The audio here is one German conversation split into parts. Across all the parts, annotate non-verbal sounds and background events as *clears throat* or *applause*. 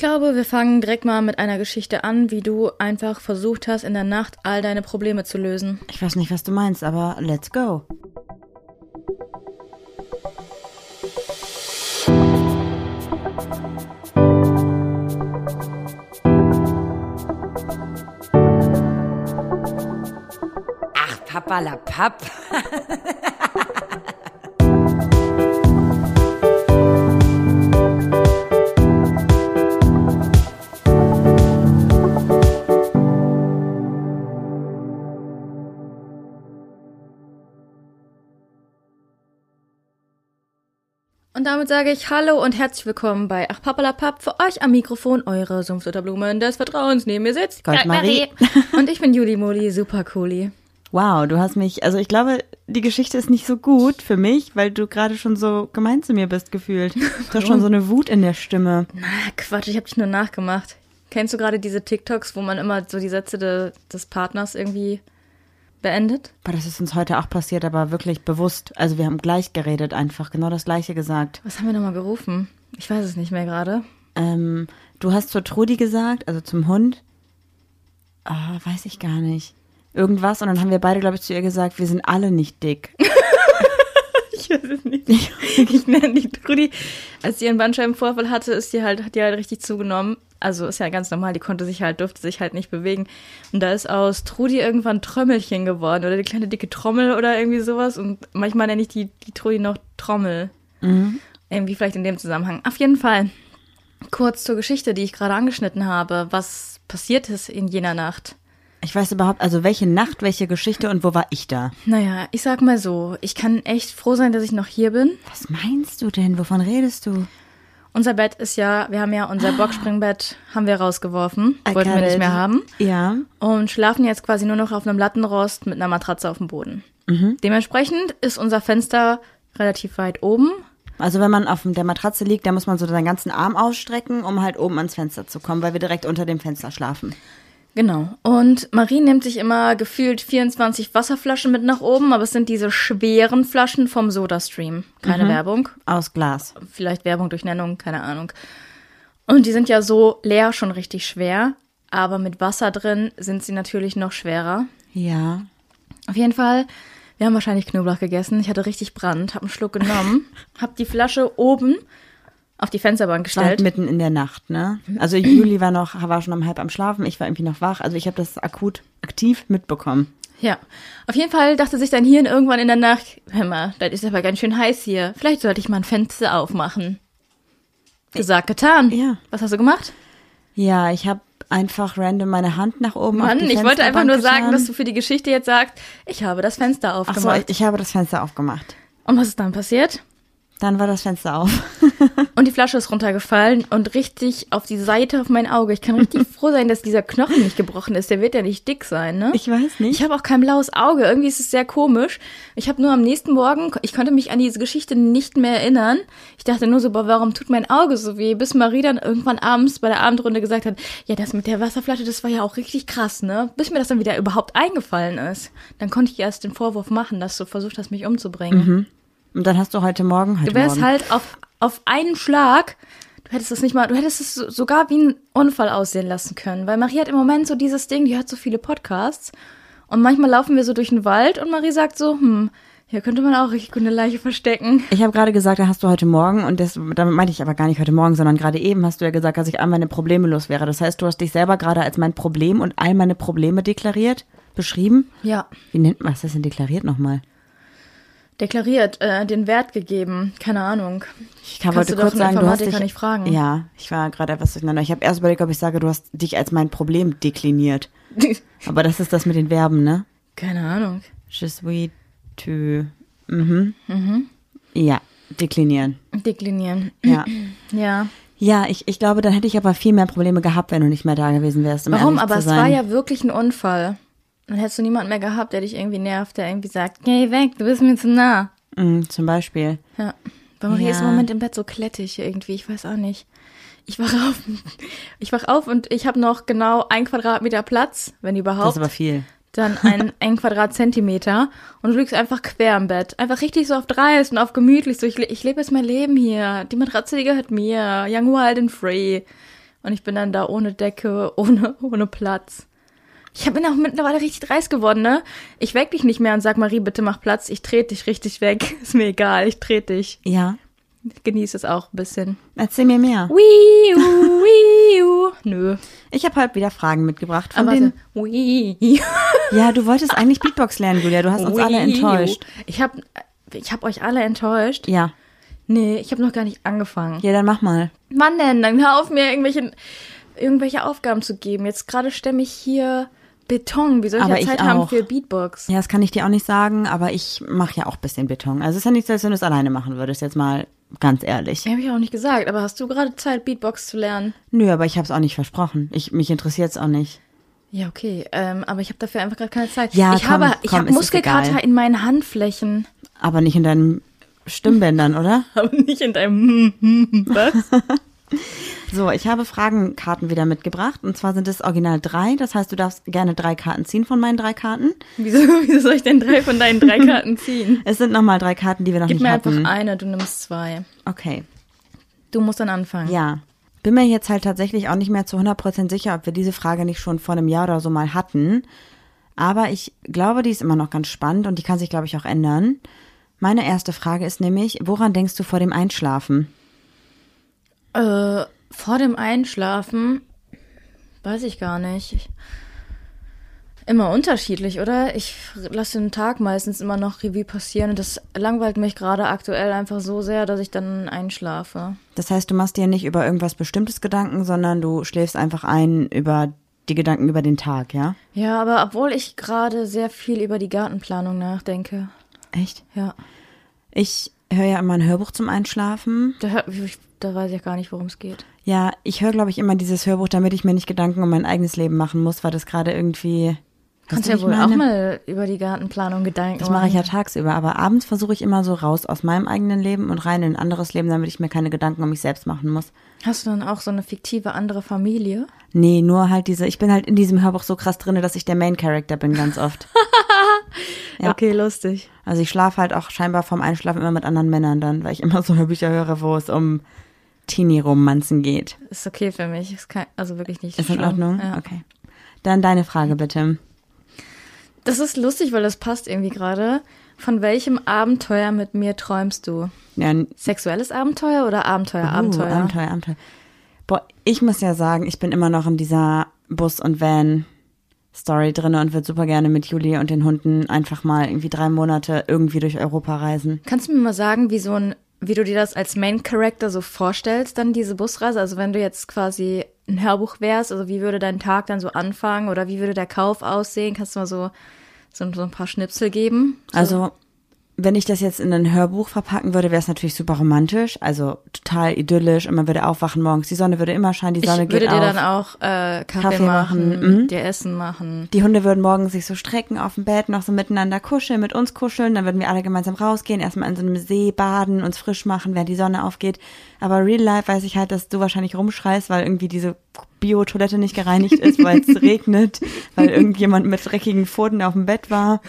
glaube, wir fangen direkt mal mit einer Geschichte an, wie du einfach versucht hast, in der Nacht all deine Probleme zu lösen. Ich weiß nicht, was du meinst, aber let's go. Ach, Papa la Papp. *laughs* damit sage ich Hallo und herzlich willkommen bei Ach Pappalapapp. Für euch am Mikrofon eure Sumpfdotterblumen des Vertrauens. Neben mir sitzt Goldmarie. *laughs* Und ich bin Juli Moli, super cooli. Wow, du hast mich, also ich glaube, die Geschichte ist nicht so gut für mich, weil du gerade schon so gemein zu mir bist gefühlt. Du hast schon so eine Wut in der Stimme. Na, Quatsch, ich habe dich nur nachgemacht. Kennst du gerade diese TikToks, wo man immer so die Sätze de, des Partners irgendwie beendet? Boah, das ist uns heute auch passiert, aber wirklich bewusst. Also wir haben gleich geredet, einfach genau das gleiche gesagt. Was haben wir nochmal gerufen? Ich weiß es nicht mehr gerade. Ähm, du hast zur Trudi gesagt, also zum Hund. Ah, weiß ich gar nicht. Irgendwas und dann haben wir beide, glaube ich, zu ihr gesagt, wir sind alle nicht dick. *laughs* *laughs* Ich weiß es nicht. Ich nenne die Trudi. Als sie ihren Bandscheibenvorfall hatte, ist die halt, hat die halt richtig zugenommen. Also ist ja ganz normal, die konnte sich halt, durfte sich halt nicht bewegen. Und da ist aus Trudi irgendwann Trömmelchen geworden oder die kleine dicke Trommel oder irgendwie sowas. Und manchmal nenne ich die, die Trudi noch Trommel. Irgendwie vielleicht in dem Zusammenhang. Auf jeden Fall. Kurz zur Geschichte, die ich gerade angeschnitten habe. Was passiert ist in jener Nacht? Ich weiß überhaupt, also welche Nacht, welche Geschichte und wo war ich da? Naja, ich sag mal so, ich kann echt froh sein, dass ich noch hier bin. Was meinst du denn? Wovon redest du? Unser Bett ist ja, wir haben ja unser Boxspringbett, haben wir rausgeworfen, I wollten wir nicht mehr haben. Ja. Und schlafen jetzt quasi nur noch auf einem Lattenrost mit einer Matratze auf dem Boden. Dementsprechend ist unser Fenster relativ weit oben. Also wenn man auf der Matratze liegt, dann muss man so seinen ganzen Arm ausstrecken, um halt oben ans Fenster zu kommen, weil wir direkt unter dem Fenster schlafen. Genau. Und Marie nimmt sich immer gefühlt 24 Wasserflaschen mit nach oben, aber es sind diese schweren Flaschen vom SodaStream. Keine Werbung. Aus Glas. Vielleicht Werbung durch Nennung, keine Ahnung. Und die sind ja so leer schon richtig schwer, aber mit Wasser drin sind sie natürlich noch schwerer. Ja. Auf jeden Fall, wir haben wahrscheinlich Knoblauch gegessen. Ich hatte richtig Brand, habe einen Schluck genommen, *laughs* habe die Flasche oben auf die Fensterbank War halt gestellt. mitten in der Nacht, ne? Also Juli war noch, war schon um halb am Schlafen, ich war irgendwie noch wach. Also ich habe das akut aktiv mitbekommen. Ja, auf jeden Fall dachte sich dein Hirn irgendwann in der Nacht, hör mal, das ist aber ganz schön heiß hier. Vielleicht sollte ich mal ein Fenster aufmachen. Gesagt, getan. Ja. Was hast du gemacht? Ja, ich habe einfach random meine Hand nach oben. Mann, auf die ich wollte einfach nur sagen, getan. dass du für die Geschichte jetzt sagst, ich habe das Fenster Ach so, aufgemacht. ich, ich habe das Fenster aufgemacht. Und was ist dann passiert? Dann war das Fenster auf. *laughs* Und die Flasche ist runtergefallen und richtig auf die Seite auf mein Auge. Ich kann richtig *laughs* froh sein, dass dieser Knochen nicht gebrochen ist. Der wird ja nicht dick sein, ne? Ich weiß nicht. Ich habe auch kein blaues Auge. Irgendwie ist es sehr komisch. Ich habe nur am nächsten Morgen, ich konnte mich an diese Geschichte nicht mehr erinnern. Ich dachte nur so, boah, warum tut mein Auge so weh? Bis Marie dann irgendwann abends bei der Abendrunde gesagt hat, ja, das mit der Wasserflasche, das war ja auch richtig krass, ne? Bis mir das dann wieder überhaupt eingefallen ist. Dann konnte ich erst den Vorwurf machen, dass du versucht hast, mich umzubringen. Und dann hast du heute Morgen, heute Du wärst Morgen. halt auf, auf einen Schlag, du hättest es nicht mal, du hättest es so- sogar wie ein Unfall aussehen lassen können. Weil Marie hat im Moment so dieses Ding, die hört so viele Podcasts. Und manchmal laufen wir so durch den Wald und Marie sagt so, hm, hier könnte man auch richtig gut eine Leiche verstecken. Ich habe gerade gesagt, da hast du heute Morgen, und das, damit meinte ich aber gar nicht heute Morgen, sondern gerade eben hast du ja gesagt, dass ich all meine Probleme los wäre. Das heißt, du hast dich selber gerade als mein Problem und all meine Probleme deklariert, beschrieben. Ja. Wie nennt man das denn deklariert nochmal? Deklariert, äh, den Wert gegeben, keine Ahnung. Ich kann, Kannst wollte kurz sagen, du hast dich, nicht fragen. Ja, ich war gerade etwas durcheinander. Ich habe erst überlegt, ob ich sage, du hast dich als mein Problem dekliniert. *laughs* Aber das ist das mit den Verben, ne? keine Ahnung. Je suis, tu, mhm. Ja, deklinieren. Deklinieren. Ja. *clears throat* Ja. Ja, ich, ich glaube, dann hätte ich aber viel mehr Probleme gehabt, wenn du nicht mehr da gewesen wärst. Um Warum? Aber es war ja wirklich ein Unfall. Dann hättest du niemanden mehr gehabt, der dich irgendwie nervt, der irgendwie sagt, geh weg, du bist mir zu nah. Mm, zum Beispiel. Ja. Bei Marie Ja. ist im Moment im Bett so klettig irgendwie, ich weiß auch nicht. Ich wach auf, *laughs* ich wach auf und ich habe noch genau ein Quadratmeter Platz, wenn Das überhaupt. ist aber viel. dann ein, *laughs* ein Quadratzentimeter und du liegst einfach quer im Bett. Einfach richtig so auf dreist und auf gemütlich. So, ich, ich lebe jetzt mein Leben hier. Die Matratze, die gehört mir. Young, wild and free. Und ich bin dann da ohne Decke, *laughs* ohne, ohne Platz. Ich bin auch mittlerweile richtig dreist geworden, ne? Ich weck dich nicht mehr und sag, Marie, bitte mach Platz. Ich trete dich richtig weg. *laughs* Ist mir egal, ich trete dich. Ja. Ich genieße es auch ein bisschen. Erzähl mir mehr. Wiu, wiu. *laughs* Nö. Ich habe heute wieder Fragen mitgebracht von Aber den. warte. Wiu. *laughs* Ja, du wolltest eigentlich Beatbox lernen, Julia. Du hast uns alle Wiu. enttäuscht. Ich hab, ich hab euch alle enttäuscht. Ja. Nee, ich habe noch gar nicht angefangen. Ja, dann mach mal. Mann denn, dann hör auf mir irgendwelche, irgendwelche Aufgaben zu geben. Jetzt gerade stemme ich hier Beton. Wie soll ich Aber ja ich Zeit haben auch. für Beatbox? Ja, das kann ich dir auch nicht sagen, aber ich mache ja auch ein bisschen Beton. Also es ist ja nicht so, als wenn du es alleine machen würdest, jetzt mal ganz ehrlich. Ja, habe ich auch nicht gesagt, aber hast du gerade Zeit, Beatbox zu lernen? Nö, aber ich habe es auch nicht versprochen. Ich, mich interessiert es auch nicht. Ja, okay. Ähm, aber ich habe dafür einfach gerade keine Zeit. Ja, ich komm, habe, ich komm, habe es ist Muskelkater in meinen Handflächen. Aber nicht in deinen Stimmbändern, oder? *laughs* Aber nicht in deinem *laughs* Was? *laughs* *laughs* So, ich habe Fragenkarten wieder mitgebracht. Und zwar sind es original drei. Das heißt, du darfst gerne drei Karten ziehen von meinen drei Karten. wieso, *laughs* wieso soll ich denn drei von deinen drei Karten *laughs* ziehen? Es sind nochmal drei Karten, die wir noch Gib nicht mir hatten. einfach eine, du nimmst zwei. Okay. Du musst dann anfangen. Ja. Bin mir jetzt halt tatsächlich auch nicht mehr zu 100% sicher, ob wir diese Frage nicht schon vor einem Jahr oder so mal hatten. Aber ich glaube, die ist immer noch ganz spannend und die kann sich, glaube ich, auch ändern. Meine erste Frage ist nämlich, woran denkst du vor dem Einschlafen? Äh, vor dem Einschlafen weiß ich gar nicht. Ich, immer unterschiedlich, oder? Ich lasse den Tag meistens immer noch Revue passieren und das langweilt mich gerade aktuell einfach so sehr, dass ich dann einschlafe. Das heißt, du machst dir nicht über irgendwas Bestimmtes Gedanken, sondern du schläfst einfach ein über die Gedanken über den Tag, ja? Ja, aber obwohl ich gerade sehr viel über die Gartenplanung nachdenke. Echt? Ja, Ich höre ja immer ein Hörbuch zum Einschlafen. da, hör- ich- da weiß ich gar nicht, worum es geht. Ja, ich höre, glaube ich, immer dieses Hörbuch, damit ich mir nicht Gedanken um mein eigenes Leben machen muss, weil das gerade irgendwie. Kannst ja du, wie wohl ich auch meine? mal über die Gartenplanung Gedanken Das mache ich ja tagsüber, aber abends versuche ich immer so raus aus meinem eigenen Leben und rein in ein anderes Leben, damit ich mir keine Gedanken um mich selbst machen muss. Hast du dann auch so eine fiktive andere Familie? Nee, nur halt diese, ich bin halt in diesem Hörbuch so krass drinne, dass ich der Main Character bin ganz oft. *laughs* Ja. Okay, lustig. Also ich schlafe halt auch scheinbar vorm Einschlafen immer mit anderen Männern dann, weil ich immer so Hörbücher höre, wo es um Teenie-Romanzen geht. Ist okay für mich. Ist kein, also wirklich nicht Ist in schlimm. Ordnung? Ja. Okay. Dann deine Frage bitte. Das ist lustig, weil das passt irgendwie gerade. Von welchem Abenteuer mit mir träumst du? Ja, Sexuelles Abenteuer oder Abenteuer? Uh, Abenteuer. Abenteuer, Abenteuer. Boah, ich muss ja sagen, ich bin immer noch in dieser Bus- und Van-Story drin und würde super gerne mit Juli und den Hunden einfach mal irgendwie drei Monate irgendwie durch Europa reisen. Kannst du mir mal sagen, wie so ein, wie du dir das als Main Character so vorstellst, dann diese Busreise? Also wenn du jetzt quasi ein Hörbuch wärst, also wie würde dein Tag dann so anfangen oder wie würde der Kauf aussehen? Kannst du mal so, so, so ein paar Schnipsel geben? So. Also, wenn ich das jetzt in ein Hörbuch verpacken würde, wäre es natürlich super romantisch, also total idyllisch und man würde aufwachen morgens, die Sonne würde immer scheinen, die ich Sonne würde geht dir auf. dann auch äh, Kaffee, Kaffee machen, machen, mhm. dir Essen machen. Die Hunde würden morgens sich so strecken auf dem Bett, noch so miteinander kuscheln, mit uns kuscheln. Dann würden wir alle gemeinsam rausgehen, erstmal in so einem See baden, uns frisch machen, während die Sonne aufgeht. Aber real life weiß ich halt, dass du wahrscheinlich rumschreist, weil irgendwie diese Bio-Toilette nicht gereinigt ist, weil es *laughs* regnet, weil irgendjemand mit dreckigen Pfoten auf dem Bett war.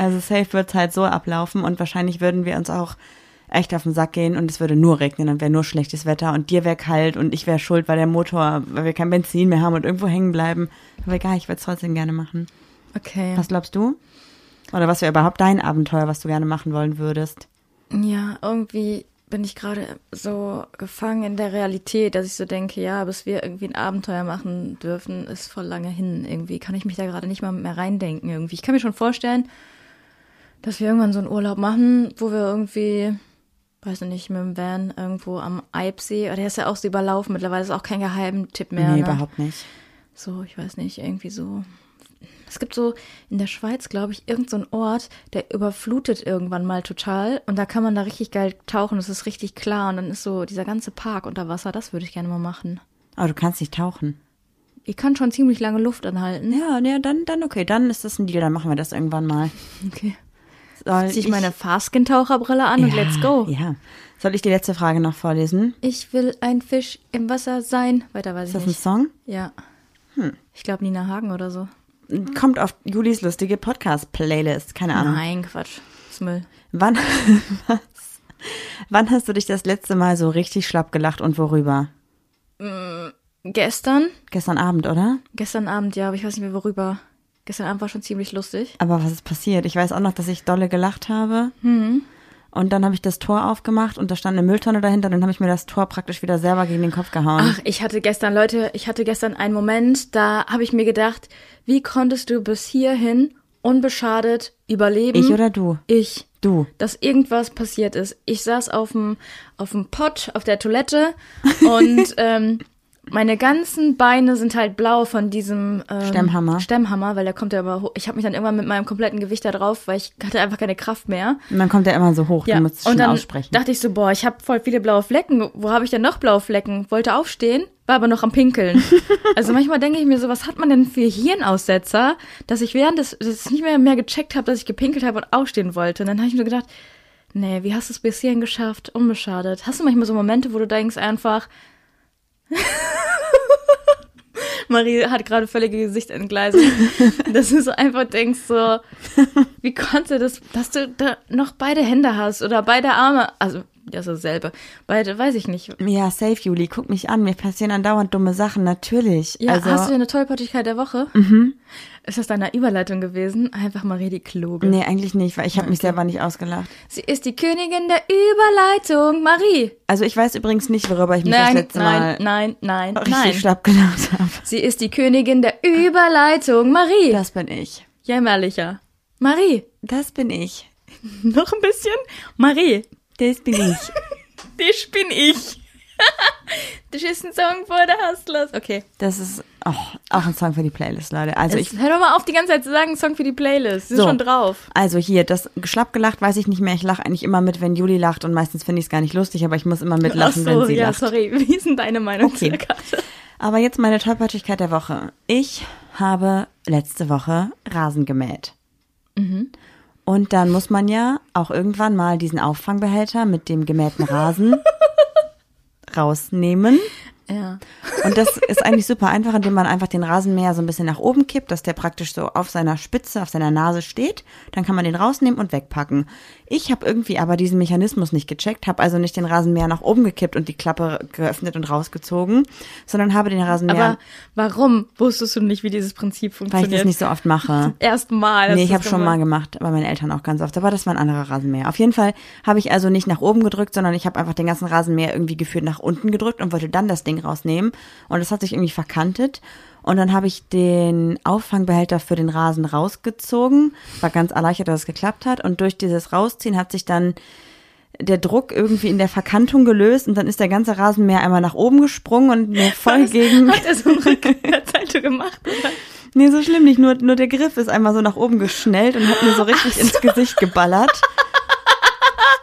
Also safe wird's halt so ablaufen und wahrscheinlich würden wir uns auch echt auf den Sack gehen und es würde nur regnen und wäre nur schlechtes Wetter und dir wäre kalt und ich wäre schuld, weil der Motor, weil wir kein Benzin mehr haben und irgendwo hängen bleiben. Aber egal, ich würde es trotzdem gerne machen. Okay. Was glaubst du? Oder was wäre überhaupt dein Abenteuer, was du gerne machen wollen würdest? Ja, irgendwie bin ich gerade so gefangen in der Realität, dass ich so denke, ja, bis wir irgendwie ein Abenteuer machen dürfen, ist voll lange hin. Irgendwie kann ich mich da gerade nicht mal mehr reindenken. Irgendwie. Ich kann mir schon vorstellen, dass wir irgendwann so einen Urlaub machen, wo wir irgendwie, weiß ich nicht, mit dem Van irgendwo am Eibsee, aber der ist ja auch so überlaufen mittlerweile, ist auch kein Geheimtipp mehr. nee, ne? überhaupt nicht. So, ich weiß nicht, irgendwie so. Es gibt so in der Schweiz, glaube ich, irgendeinen so Ort, der überflutet irgendwann mal total. Und da kann man da richtig geil tauchen. Es ist richtig klar. Und dann ist so dieser ganze Park unter Wasser. Das würde ich gerne mal machen. Aber du kannst nicht tauchen. Ich kann schon ziemlich lange Luft anhalten. Ja, ja, dann, dann okay, dann ist das ein Deal, dann machen wir das irgendwann mal. *laughs* Okay. Soll ich meine Farskin-Taucherbrille an und ja, let's go. Ja. Soll ich die letzte Frage noch vorlesen? Ich will ein Fisch im Wasser sein. Weiter weiß Ist ich das ein nicht. Song? Ja. Ich glaube Nina Hagen oder so. Kommt auf Julis lustige Podcast-Playlist, keine Ahnung. Nein, Quatsch. Das ist Müll. Wann, *laughs* was? Wann hast du dich das letzte Mal so richtig schlapp gelacht und worüber? Gestern, Gestern Abend, oder? gestern Abend, ja, aber ich weiß nicht mehr worüber. Gestern Abend war schon ziemlich lustig. Aber was ist passiert? Ich weiß auch noch, dass ich dolle gelacht habe. Hm. Und dann habe ich das Tor aufgemacht und da stand eine Mülltonne dahinter. Und dann habe ich mir das Tor praktisch wieder selber gegen den Kopf gehauen. Ach, ich hatte gestern, Leute, ich hatte gestern einen Moment, da habe ich mir gedacht, wie konntest du bis hierhin unbeschadet überleben? ich oder du? Ich. Du. Dass irgendwas passiert ist. Ich saß auf dem, auf dem Pott, auf der Toilette *laughs* und ähm, meine ganzen Beine sind halt blau von diesem ähm, Stemmhammer. Stemmhammer, weil der kommt ja aber hoch. Ich habe mich dann irgendwann mit meinem kompletten Gewicht da drauf, weil ich hatte einfach keine Kraft mehr. Und dann kommt er immer so hoch. Ja, Du musst es und schon dann aussprechen. dachte ich so, boah, ich habe voll viele blaue Flecken. Wo habe ich denn noch blaue Flecken? Wollte aufstehen, war aber noch am Pinkeln. *laughs* also manchmal denke ich mir so, was hat man denn für Hirnaussetzer, dass ich während des, des nicht mehr, mehr gecheckt habe, dass ich gepinkelt habe und aufstehen wollte. Und dann habe ich mir gedacht, nee, wie hast du es bis hierhin geschafft? Unbeschadet. Hast du manchmal so Momente, wo du denkst einfach, *laughs* Marie hat gerade völlige Gesichtsentgleisung. *laughs* dass du so einfach denkst so, wie konnte das, dass du da noch beide Hände hast oder beide Arme, also das ist dasselbe, beide, weiß ich nicht. Ja, safe, Juli. Guck mich an. Mir passieren andauernd dumme Sachen. Natürlich. Ja, also, hast du eine Tollpatschigkeit der Woche? Mhm. Ist das deine Überleitung gewesen? Einfach Marie die Kluge. Nee, eigentlich nicht, weil ich habe mich selber nicht ausgelacht. Sie ist die Königin der Überleitung, Marie. Also ich weiß übrigens nicht, worüber ich mich das Nein, letzte nein, Mal nein, nein, richtig nein. schlapp gelacht habe. Sie ist die Königin der Überleitung, Marie. Das bin ich. Jämmerlicher. Marie. Das bin ich. *laughs* Noch ein bisschen? Marie. Das bin ich. *laughs* Das bin ich. *laughs* das ist ein Song vor der Hustlers. Okay. Das ist oh, auch ein Song für die Playlist, Leute. Also ich Hör doch mal auf, die ganze Zeit zu sagen, Song für die Playlist. Sie ist So. schon drauf. Also hier, das schlapp gelacht weiß ich nicht mehr. Ich lache eigentlich immer mit, wenn Juli lacht und meistens finde ich es gar nicht lustig, aber ich muss immer mitlachen, Ach so, wenn sie ja, lacht. sorry. *laughs* Wie ist denn deine Meinung Okay. zu der Karte? Aber jetzt meine Tollpatschigkeit der Woche. Ich habe letzte Woche Rasen gemäht. Mhm. Und dann muss man ja auch irgendwann mal diesen Auffangbehälter mit dem gemähten Rasen *laughs* rausnehmen. Ja. Und das ist eigentlich super einfach, indem man einfach den Rasenmäher so ein bisschen nach oben kippt, dass der praktisch so auf seiner Spitze, auf seiner Nase steht. Dann kann man den rausnehmen und wegpacken. Ich habe irgendwie aber diesen Mechanismus nicht gecheckt, habe also nicht den Rasenmäher nach oben gekippt und die Klappe geöffnet und rausgezogen, sondern habe den Rasenmäher, Aber warum wusstest du nicht, wie dieses Prinzip weil ich funktioniert? das nicht so oft mache. *laughs* Erstmal. Nee, ich habe schon mal gemacht. gemacht, aber meine Eltern auch ganz oft. Aber das war ein anderer Rasenmäher. Auf jeden Fall habe ich also nicht nach oben gedrückt, sondern ich habe einfach den ganzen Rasenmäher irgendwie geführt nach unten gedrückt und wollte dann das Ding rausnehmen. Und das hat sich irgendwie verkantet. Und dann habe ich den Auffangbehälter für den Rasen rausgezogen. War ganz erleichtert, dass es geklappt hat. Und durch dieses Rausziehen hat sich dann der Druck irgendwie in der Verkantung gelöst und dann ist der ganze Rasenmäher einmal nach oben gesprungen und mir voll gegen. Hat er so eine gemacht? Oder? Nee, so schlimm nicht. Nur, nur der Griff ist einmal so nach oben geschnellt und hat mir so richtig ins Gesicht geballert.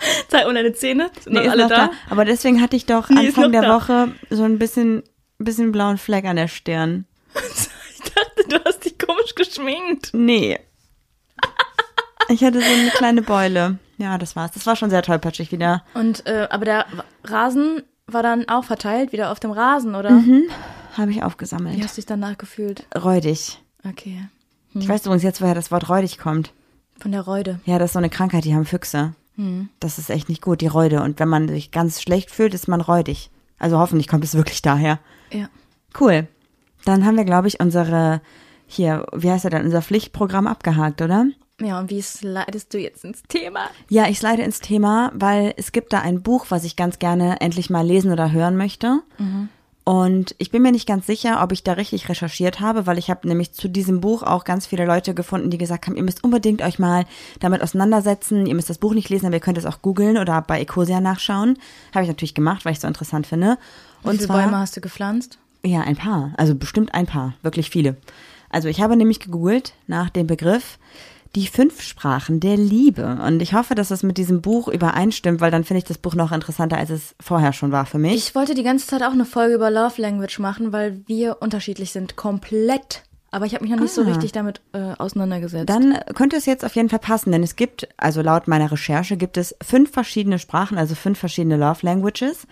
*laughs* Zeig mal deine Zähne. Sind Nee, alle noch da? da. Aber deswegen hatte ich doch *laughs* Nee, Anfang der da. Woche so ein bisschen, bisschen blauen Fleck an der Stirn. *laughs* Ich dachte, du hast dich komisch geschminkt. Nee. Ich hatte so eine kleine Beule. Ja, das war's. Das war schon sehr tollpatschig wieder. Und, äh, aber der Rasen war dann auch verteilt, wieder auf dem Rasen, oder? Mhm. Habe ich Wie aufgesammelt. hast du dich danach gefühlt? Räudig. Okay. Ich weiß übrigens jetzt, woher das Wort räudig kommt. Von der Reude. Ja, das ist so eine Krankheit, die haben Füchse. Das ist echt nicht gut, die Räude. Und wenn man sich ganz schlecht fühlt, ist man räudig. Also hoffentlich kommt es wirklich daher. Ja. Cool. Dann haben wir, glaube ich, unsere, hier, wie heißt er denn, unser Pflichtprogramm abgehakt, oder? Ja, und wie slidest du jetzt ins Thema? Ja, ich slide ins Thema, weil es gibt da ein Buch, was ich ganz gerne endlich mal lesen oder hören möchte. Und ich bin mir nicht ganz sicher, ob ich da richtig recherchiert habe, weil ich habe nämlich zu diesem Buch auch ganz viele Leute gefunden, die gesagt haben, ihr müsst unbedingt euch mal damit auseinandersetzen. Ihr müsst das Buch nicht lesen, aber ihr könnt es auch googeln oder bei Ecosia nachschauen. Habe ich natürlich gemacht, weil ich es so interessant finde. Und Wie viele zwar Bäume hast du gepflanzt? ja, ein paar. Also bestimmt ein paar. Wirklich viele. Also ich habe nämlich gegoogelt nach dem Begriff die fünf Sprachen der Liebe. Und ich hoffe, dass das mit diesem Buch übereinstimmt, weil dann finde ich das Buch noch interessanter, als es vorher schon war für mich. Ich wollte die ganze Zeit auch eine Folge über Love Language machen, weil wir unterschiedlich sind. Komplett. Aber ich habe mich noch nicht so Ah. richtig damit äh, auseinandergesetzt. Dann könnte es jetzt auf jeden Fall passen, denn es gibt, also laut meiner Recherche, gibt es fünf verschiedene Sprachen, also fünf verschiedene Love Languages.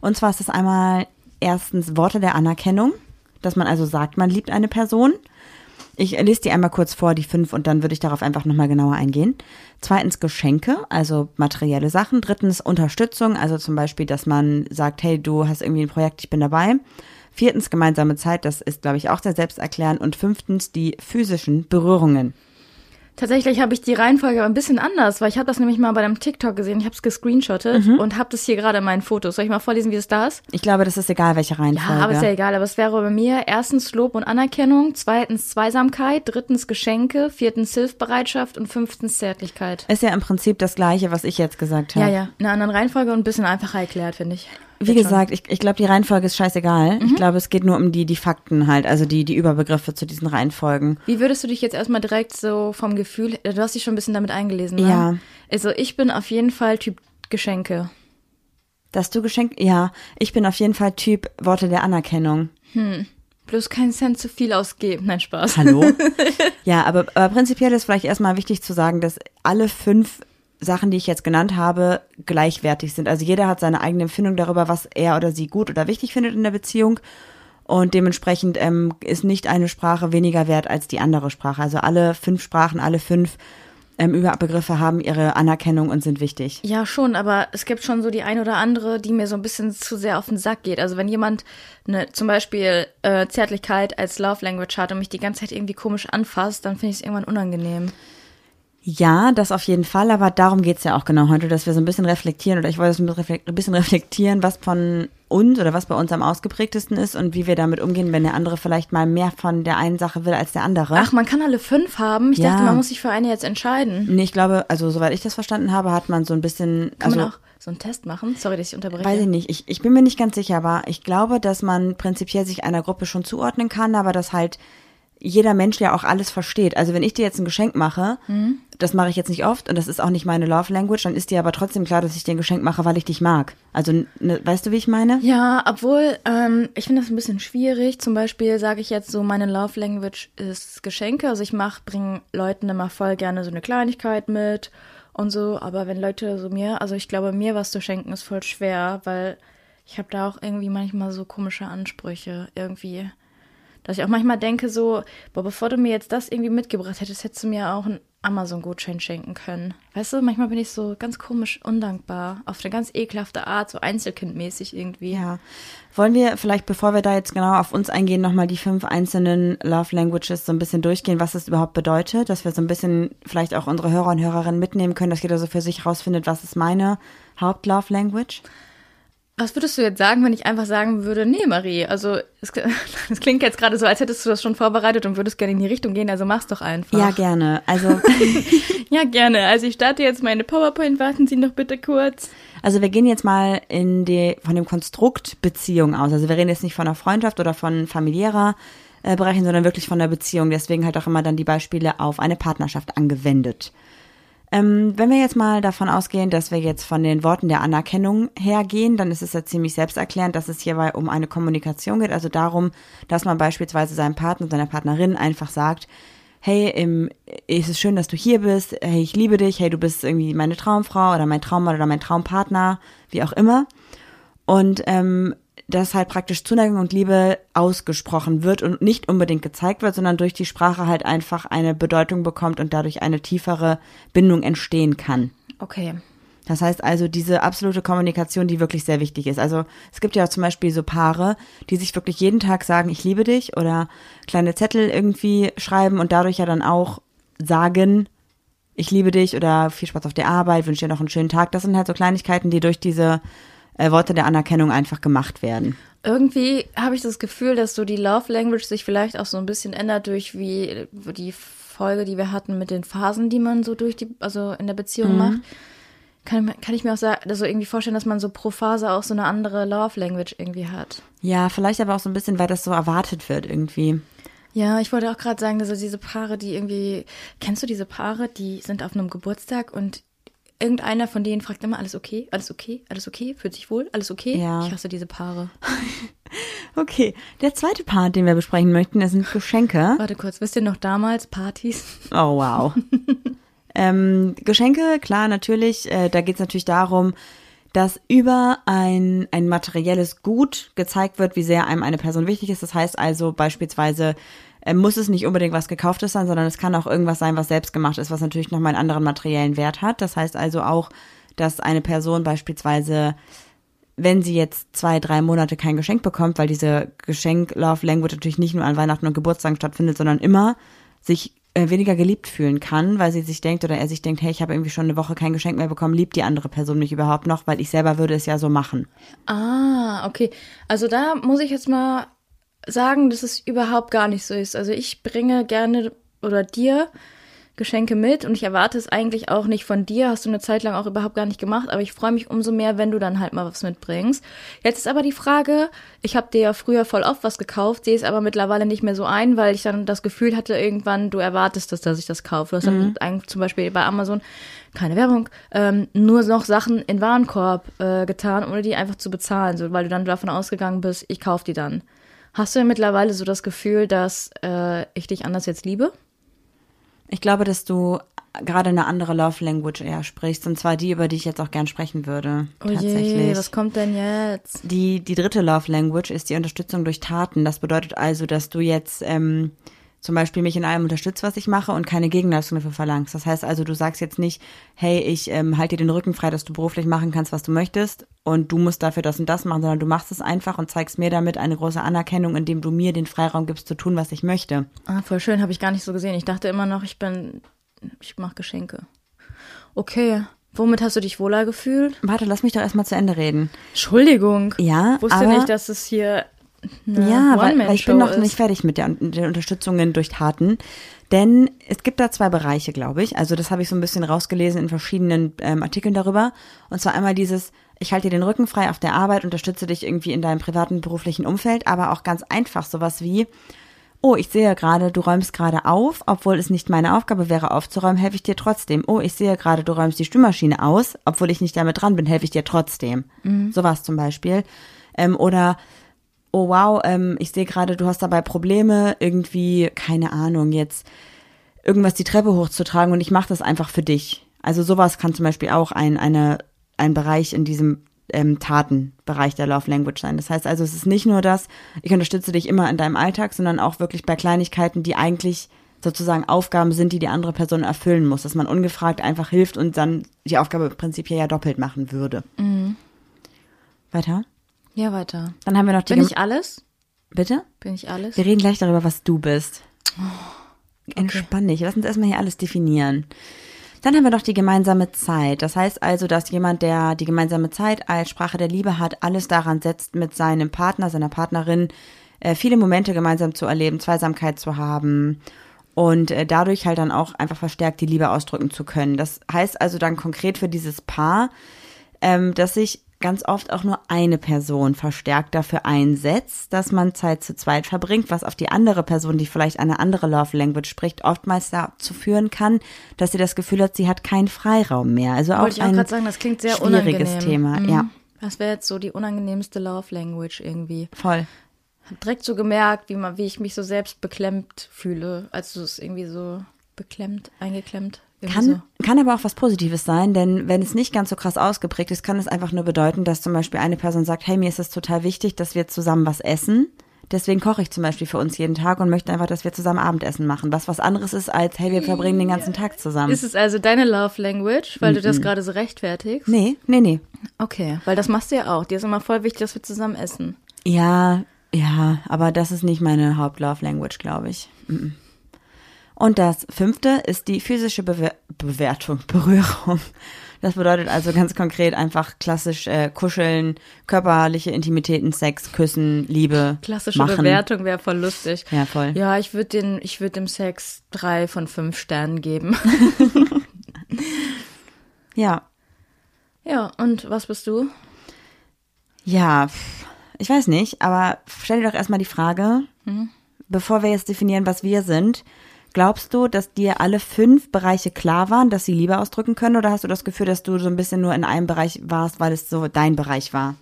Und zwar ist es einmal erstens Worte der Anerkennung, dass man also sagt, man liebt eine Person. Ich lese die einmal kurz vor, die fünf, und dann würde ich darauf einfach nochmal genauer eingehen. Zweitens Geschenke, also materielle Sachen. Drittens Unterstützung, also zum Beispiel, dass man sagt, hey, du hast irgendwie ein Projekt, ich bin dabei. Viertens gemeinsame Zeit, das ist, glaube ich, auch sehr selbsterklärend. Und fünftens die physischen Berührungen. Tatsächlich habe ich die Reihenfolge ein bisschen anders, weil ich habe das nämlich mal bei einem TikTok gesehen. Ich habe es gescreenshottet Mhm. und habe das hier gerade in meinen Fotos. Soll ich mal vorlesen, wie es da ist? Ich glaube, das ist egal, welche Reihenfolge. Ja, aber ist ja egal. Aber es wäre bei mir erstens Lob und Anerkennung, zweitens Zweisamkeit, drittens Geschenke, viertens Hilfsbereitschaft und fünftens Zärtlichkeit. Ist ja im Prinzip das Gleiche, was ich jetzt gesagt habe. Ja, ja. In einer anderen Reihenfolge und ein bisschen einfacher erklärt, finde ich. Wie gesagt, ich, ich glaube, die Reihenfolge ist scheißegal. Mhm. Ich glaube, es geht nur um die, die Fakten halt, also die, die Überbegriffe zu diesen Reihenfolgen. Wie würdest du dich jetzt erstmal direkt so vom Gefühl, du hast dich schon ein bisschen damit eingelesen, ne? Ja. Also ich bin auf jeden Fall Typ Geschenke. Dass du geschenkt, ja, ich bin auf jeden Fall Typ Worte der Anerkennung. Bloß keinen Cent zu viel ausgeben. Nein, Spaß. Hallo? *laughs* ja, aber, aber prinzipiell ist vielleicht erstmal wichtig zu sagen, dass alle fünf Sachen, die ich jetzt genannt habe, gleichwertig sind. Also jeder hat seine eigene Empfindung darüber, was er oder sie gut oder wichtig findet in der Beziehung. Und dementsprechend ähm, ist nicht eine Sprache weniger wert als die andere Sprache. Also alle fünf Sprachen, alle fünf ähm, Überbegriffe haben ihre Anerkennung und sind wichtig. Ja, schon, aber es gibt schon so die ein oder andere, die mir so ein bisschen zu sehr auf den Sack geht. Also wenn jemand eine, zum Beispiel äh, Zärtlichkeit als Love Language hat und mich die ganze Zeit irgendwie komisch anfasst, dann finde ich es irgendwann unangenehm. Ja, das auf jeden Fall, aber darum geht's ja auch genau heute, dass wir so ein bisschen reflektieren oder ich wollte so ein bisschen reflektieren, was von uns oder was bei uns am ausgeprägtesten ist und wie wir damit umgehen, wenn der andere vielleicht mal mehr von der einen Sache will als der andere. Ach, man kann alle fünf haben. Ich Ja. dachte, man muss sich für eine jetzt entscheiden. Nee, ich glaube, also soweit ich das verstanden habe, hat man so ein bisschen, Kann also man auch so einen Test machen? Sorry, dass ich unterbreche. weiß ich nicht, ich, ich bin mir nicht ganz sicher, aber ich glaube, dass man prinzipiell sich einer Gruppe schon zuordnen kann, aber dass halt jeder Mensch ja auch alles versteht. Also wenn ich dir jetzt ein Geschenk mache, Mhm. das mache ich jetzt nicht oft und das ist auch nicht meine Love Language, dann ist dir aber trotzdem klar, dass ich dir ein Geschenk mache, weil ich dich mag. Also ne, weißt du, wie ich meine? Ja, obwohl, ähm, ich finde das ein bisschen schwierig. Zum Beispiel sage ich jetzt so, meine Love Language ist Geschenke. Also ich mach, bringe Leuten immer voll gerne so eine Kleinigkeit mit und so. Aber wenn Leute so mir, also ich glaube, mir was zu schenken ist voll schwer, weil ich habe da auch irgendwie manchmal so komische Ansprüche irgendwie. Dass ich auch manchmal denke so, boah, bevor du mir jetzt das irgendwie mitgebracht hättest, hättest du mir auch einen Amazon-Gutschein schenken können. Weißt du, manchmal bin ich so ganz komisch undankbar. Auf eine ganz ekelhafte Art, so einzelkindmäßig irgendwie. Ja. Wollen wir vielleicht, bevor wir da jetzt genau auf uns eingehen, nochmal die fünf einzelnen Love Languages so ein bisschen durchgehen, was das überhaupt bedeutet, dass wir so ein bisschen vielleicht auch unsere Hörer und Hörerinnen mitnehmen können, dass jeder so für sich rausfindet, was ist meine Haupt-Love Language? Was würdest du jetzt sagen, wenn ich einfach sagen würde, nee, Marie, also es, *laughs* das klingt jetzt gerade so, als hättest du das schon vorbereitet und würdest gerne in die Richtung gehen, also mach's doch einfach. Ja, gerne. Also, *laughs* *laughs* Ja, gerne. Also ich starte jetzt meine PowerPoint, warten Sie noch bitte kurz. also wir gehen jetzt mal in die, von dem Konstrukt Beziehung aus. Also wir reden jetzt nicht von einer Freundschaft oder von familiärer äh, Bereichen, sondern wirklich von der Beziehung. Deswegen halt auch immer dann die Beispiele auf eine Partnerschaft angewendet. Ähm, wenn wir jetzt mal davon ausgehen, dass wir jetzt von den Worten der Anerkennung hergehen, dann ist es ja ziemlich selbsterklärend, dass es hierbei um eine Kommunikation geht, also darum, dass man beispielsweise seinem Partner, seiner Partnerin einfach sagt, hey, im, es ist schön, dass du hier bist, hey, ich liebe dich, hey, du bist irgendwie meine Traumfrau oder mein Traummann oder mein Traumpartner, wie auch immer. Und ähm, dass halt praktisch Zuneigung und Liebe ausgesprochen wird und nicht unbedingt gezeigt wird, sondern durch die Sprache halt einfach eine Bedeutung bekommt und dadurch eine tiefere Bindung entstehen kann. Okay. Das heißt also diese absolute Kommunikation, die wirklich sehr wichtig ist. Also es gibt ja auch zum Beispiel so Paare, die sich wirklich jeden Tag sagen, ich liebe dich oder kleine Zettel irgendwie schreiben und dadurch ja dann auch sagen, ich liebe dich oder viel Spaß auf der Arbeit, wünsche dir noch einen schönen Tag. Das sind halt so Kleinigkeiten, die durch diese äh, Worte der Anerkennung einfach gemacht werden. Irgendwie habe ich das Gefühl, dass so die Love Language sich vielleicht auch so ein bisschen ändert durch wie die Folge, die wir hatten mit den Phasen, die man so durch die, also in der Beziehung macht. Kann, kann ich mir auch sagen, also irgendwie vorstellen, dass man so pro Phase auch so eine andere Love Language irgendwie hat. Ja, vielleicht aber auch so ein bisschen, weil das so erwartet wird irgendwie. Ja, ich wollte auch gerade sagen, dass so diese Paare, die irgendwie, kennst du diese Paare, die sind auf einem Geburtstag und irgendeiner von denen fragt immer, alles okay, alles okay, alles okay, fühlt sich wohl, alles okay? Ja. Ich hasse diese Paare. *laughs* Okay, der zweite Part, den wir besprechen möchten, das sind Geschenke. Warte kurz, wisst ihr noch damals Partys? Oh, wow. *laughs* ähm, Geschenke, klar, natürlich. Äh, da geht es natürlich darum, dass über ein, ein materielles Gut gezeigt wird, wie sehr einem eine Person wichtig ist. Das heißt also beispielsweise, äh, muss es nicht unbedingt was gekauftes sein, sondern es kann auch irgendwas sein, was selbst gemacht ist, was natürlich nochmal einen anderen materiellen Wert hat. Das heißt also auch, dass eine Person beispielsweise wenn sie jetzt zwei, drei Monate kein Geschenk bekommt, weil diese Geschenk-Love-Language natürlich nicht nur an Weihnachten und Geburtstagen stattfindet, sondern immer sich äh, weniger geliebt fühlen kann, weil sie sich denkt oder er sich denkt, hey, ich habe irgendwie schon eine Woche kein Geschenk mehr bekommen, liebt die andere Person mich überhaupt noch, weil ich selber würde es ja so machen. Ah, okay. Also da muss ich jetzt mal sagen, dass es überhaupt gar nicht so ist. Also ich bringe gerne oder dir Geschenke mit und ich erwarte es eigentlich auch nicht von dir. Hast du eine Zeit lang auch überhaupt gar nicht gemacht, aber ich freue mich umso mehr, wenn du dann halt mal was mitbringst. Jetzt ist aber die Frage, ich habe dir ja früher voll oft was gekauft, sehe es aber mittlerweile nicht mehr so ein, weil ich dann das Gefühl hatte, irgendwann du erwartest das, dass ich das kaufe. Du hast dann eigentlich zum Beispiel bei Amazon, keine Werbung, ähm, nur noch Sachen in Warenkorb äh, getan, ohne die einfach zu bezahlen, so, weil du dann davon ausgegangen bist, ich kaufe die dann. Hast du mittlerweile so das Gefühl, dass äh, ich dich anders jetzt liebe? Ich glaube, dass du gerade eine andere Love Language eher sprichst, und zwar die, über die ich jetzt auch gern sprechen würde. Oh je, was kommt denn jetzt? Die, die dritte Love Language ist die Unterstützung durch Taten. Das bedeutet also, dass du jetzt ähm, zum Beispiel mich in allem unterstützt, was ich mache und keine Gegenleistung dafür verlangst. Das heißt also, du sagst jetzt nicht, hey, ich ähm, halte dir den Rücken frei, dass du beruflich machen kannst, was du möchtest und du musst dafür das und das machen, sondern du machst es einfach und zeigst mir damit eine große Anerkennung, indem du mir den Freiraum gibst zu tun, was ich möchte. Ah, voll schön, habe ich gar nicht so gesehen. Ich dachte immer noch, ich bin, ich mache Geschenke. Okay, womit hast du dich wohler gefühlt? Warte, lass mich doch erstmal zu Ende reden. Entschuldigung. Ja, Wusste aber, nicht, dass es hier Ja, weil, weil ich bin noch One-Man-Show nicht ist. fertig mit der, der Unterstützungen durch Taten. Denn es gibt da zwei Bereiche, glaube ich. Also das habe ich so ein bisschen rausgelesen in verschiedenen ähm, Artikeln darüber. Und zwar einmal dieses, ich halte dir den Rücken frei auf der Arbeit, unterstütze dich irgendwie in deinem privaten, beruflichen Umfeld, aber auch ganz einfach sowas wie, oh, ich sehe gerade, du räumst gerade auf, obwohl es nicht meine Aufgabe wäre aufzuräumen, helfe ich dir trotzdem. Oh, ich sehe gerade, du räumst die Spülmaschine aus, obwohl ich nicht damit dran bin, helfe ich dir trotzdem. Sowas zum Beispiel. Ähm, oder oh wow, ähm, ich sehe gerade, du hast dabei Probleme, irgendwie, keine Ahnung, jetzt irgendwas die Treppe hochzutragen und ich mache das einfach für dich. Also sowas kann zum Beispiel auch ein, eine, ein Bereich in diesem ähm, Tatenbereich der Love Language sein. Das heißt also, es ist nicht nur das, ich unterstütze dich immer in deinem Alltag, sondern auch wirklich bei Kleinigkeiten, die eigentlich sozusagen Aufgaben sind, die die andere Person erfüllen muss, dass man ungefragt einfach hilft und dann die Aufgabe prinzipiell ja doppelt machen würde. Weiter? Ja, weiter. Dann haben wir noch die Bin Gem- ich alles? Bitte? Bin ich alles? Wir reden gleich darüber, was du bist. Entspann dich. Lass uns erstmal hier alles definieren. Dann haben wir noch die gemeinsame Zeit. Das heißt also, dass jemand, der die gemeinsame Zeit als Sprache der Liebe hat, alles daran setzt, mit seinem Partner, seiner Partnerin äh, viele Momente gemeinsam zu erleben, Zweisamkeit zu haben und äh, dadurch halt dann auch einfach verstärkt die Liebe ausdrücken zu können. Das heißt also dann konkret für dieses Paar, ähm, dass sich ganz oft auch nur eine Person verstärkt dafür einsetzt, dass man Zeit zu zweit verbringt, was auf die andere Person, die vielleicht eine andere Love Language spricht, oftmals dazu führen kann, dass sie das Gefühl hat, sie hat keinen Freiraum mehr. Also auch Wollte ich auch ein sagen, das klingt sehr schwieriges unangenehm. Thema. Mhm. Ja, Das wäre jetzt so die unangenehmste Love Language irgendwie. voll. Hab direkt so gemerkt, wie man, wie ich mich so selbst beklemmt fühle, als du es irgendwie so beklemmt, eingeklemmt. Kann, so. kann aber auch was Positives sein, denn wenn es nicht ganz so krass ausgeprägt ist, kann es einfach nur bedeuten, dass zum Beispiel eine Person sagt, hey, mir ist es total wichtig, dass wir zusammen was essen. Deswegen koche ich zum Beispiel für uns jeden Tag und möchte einfach, dass wir zusammen Abendessen machen. Was was anderes ist als, hey, wir verbringen den ganzen Tag zusammen. Ist es also deine Love Language, weil du das gerade so rechtfertigst? nee, nee, nee. Okay, weil das machst du ja auch. Dir ist immer voll wichtig, dass wir zusammen essen. Ja, ja, aber das ist nicht meine Haupt-Love-Language, glaube ich. Mhm. Und das fünfte ist die physische Bewer Bewertung, *laughs* Berührung. Das bedeutet also ganz konkret einfach klassisch äh, kuscheln, körperliche Intimitäten, Sex, Küssen, Liebe. Klassische machen. Bewertung wäre voll lustig. Ja, voll. Ja, ich würde den, ich würde dem Sex drei von fünf Sternen geben. *laughs* Ja, ja, und was bist du? ja, ich weiß nicht, aber stell dir doch erstmal die Frage, bevor wir jetzt definieren, was wir sind, glaubst du, dass dir alle fünf Bereiche klar waren, dass sie Liebe ausdrücken können, oder hast du das Gefühl, dass du so ein bisschen nur in einem Bereich warst, weil es so dein Bereich war?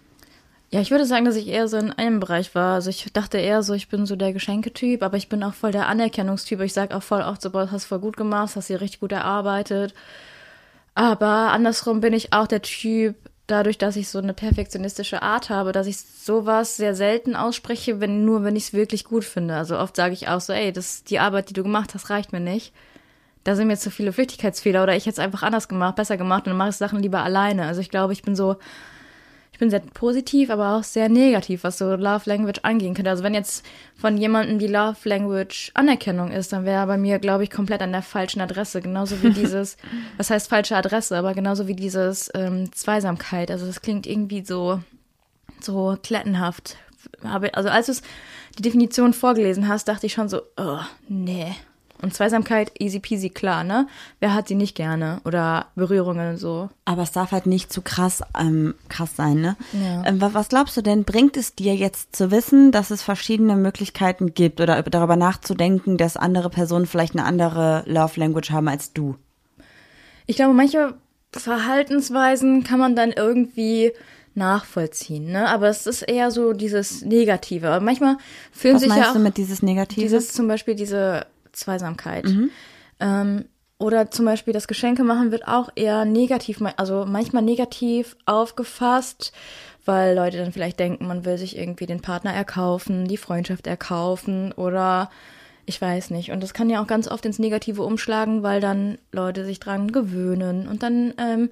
Ja, ich würde sagen, dass ich eher so in einem Bereich war. Also ich dachte eher so, ich bin so der Geschenketyp, aber ich bin auch voll der Anerkennungstyp. Ich sag auch voll oft so, boah, hast voll gut gemacht, hast dir richtig gut erarbeitet. Aber andersrum bin ich auch der Typ, dadurch, dass ich so eine perfektionistische Art habe, dass ich sowas sehr selten ausspreche, wenn nur wenn ich es wirklich gut finde. Also oft sage ich auch so, ey, das die Arbeit, die du gemacht hast, reicht mir nicht. Da sind mir zu viele Flüchtigkeitsfehler oder ich hätte es einfach anders gemacht, besser gemacht und dann mache ich Sachen lieber alleine. Also ich glaube, ich bin so ich bin sehr positiv, aber auch sehr negativ, was so Love Language angehen könnte. Also wenn jetzt von jemandem die Love Language Anerkennung ist, dann wäre bei mir, glaube ich, komplett an der falschen Adresse. Genauso wie *laughs* dieses, was heißt falsche Adresse, aber genauso wie dieses ähm, Zweisamkeit. Also das klingt irgendwie so, so klettenhaft. Also als du die Definition vorgelesen hast, dachte ich schon so, oh, nee. Und Zweisamkeit, easy peasy, klar, ne? Wer hat sie nicht gerne? Oder Berührungen und so. Aber es darf halt nicht zu krass, ähm, krass sein, ne? Ja. Ähm, wa- was glaubst du denn, bringt es dir jetzt zu wissen, dass es verschiedene Möglichkeiten gibt oder darüber nachzudenken, dass andere Personen vielleicht eine andere Love Language haben als du? Ich glaube, manche Verhaltensweisen kann man dann irgendwie nachvollziehen, ne? Aber es ist eher so dieses Negative. Manchmal fühlen Was sich meinst ja auch du mit dieses Negative? dieses zum Beispiel diese Zweisamkeit. Ähm, oder zum Beispiel das Geschenke machen wird auch eher negativ, also manchmal negativ aufgefasst, weil Leute dann vielleicht denken, man will sich irgendwie den Partner erkaufen, die Freundschaft erkaufen oder ich weiß nicht. Und das kann ja auch ganz oft ins Negative umschlagen, weil dann Leute sich dran gewöhnen und dann, ähm,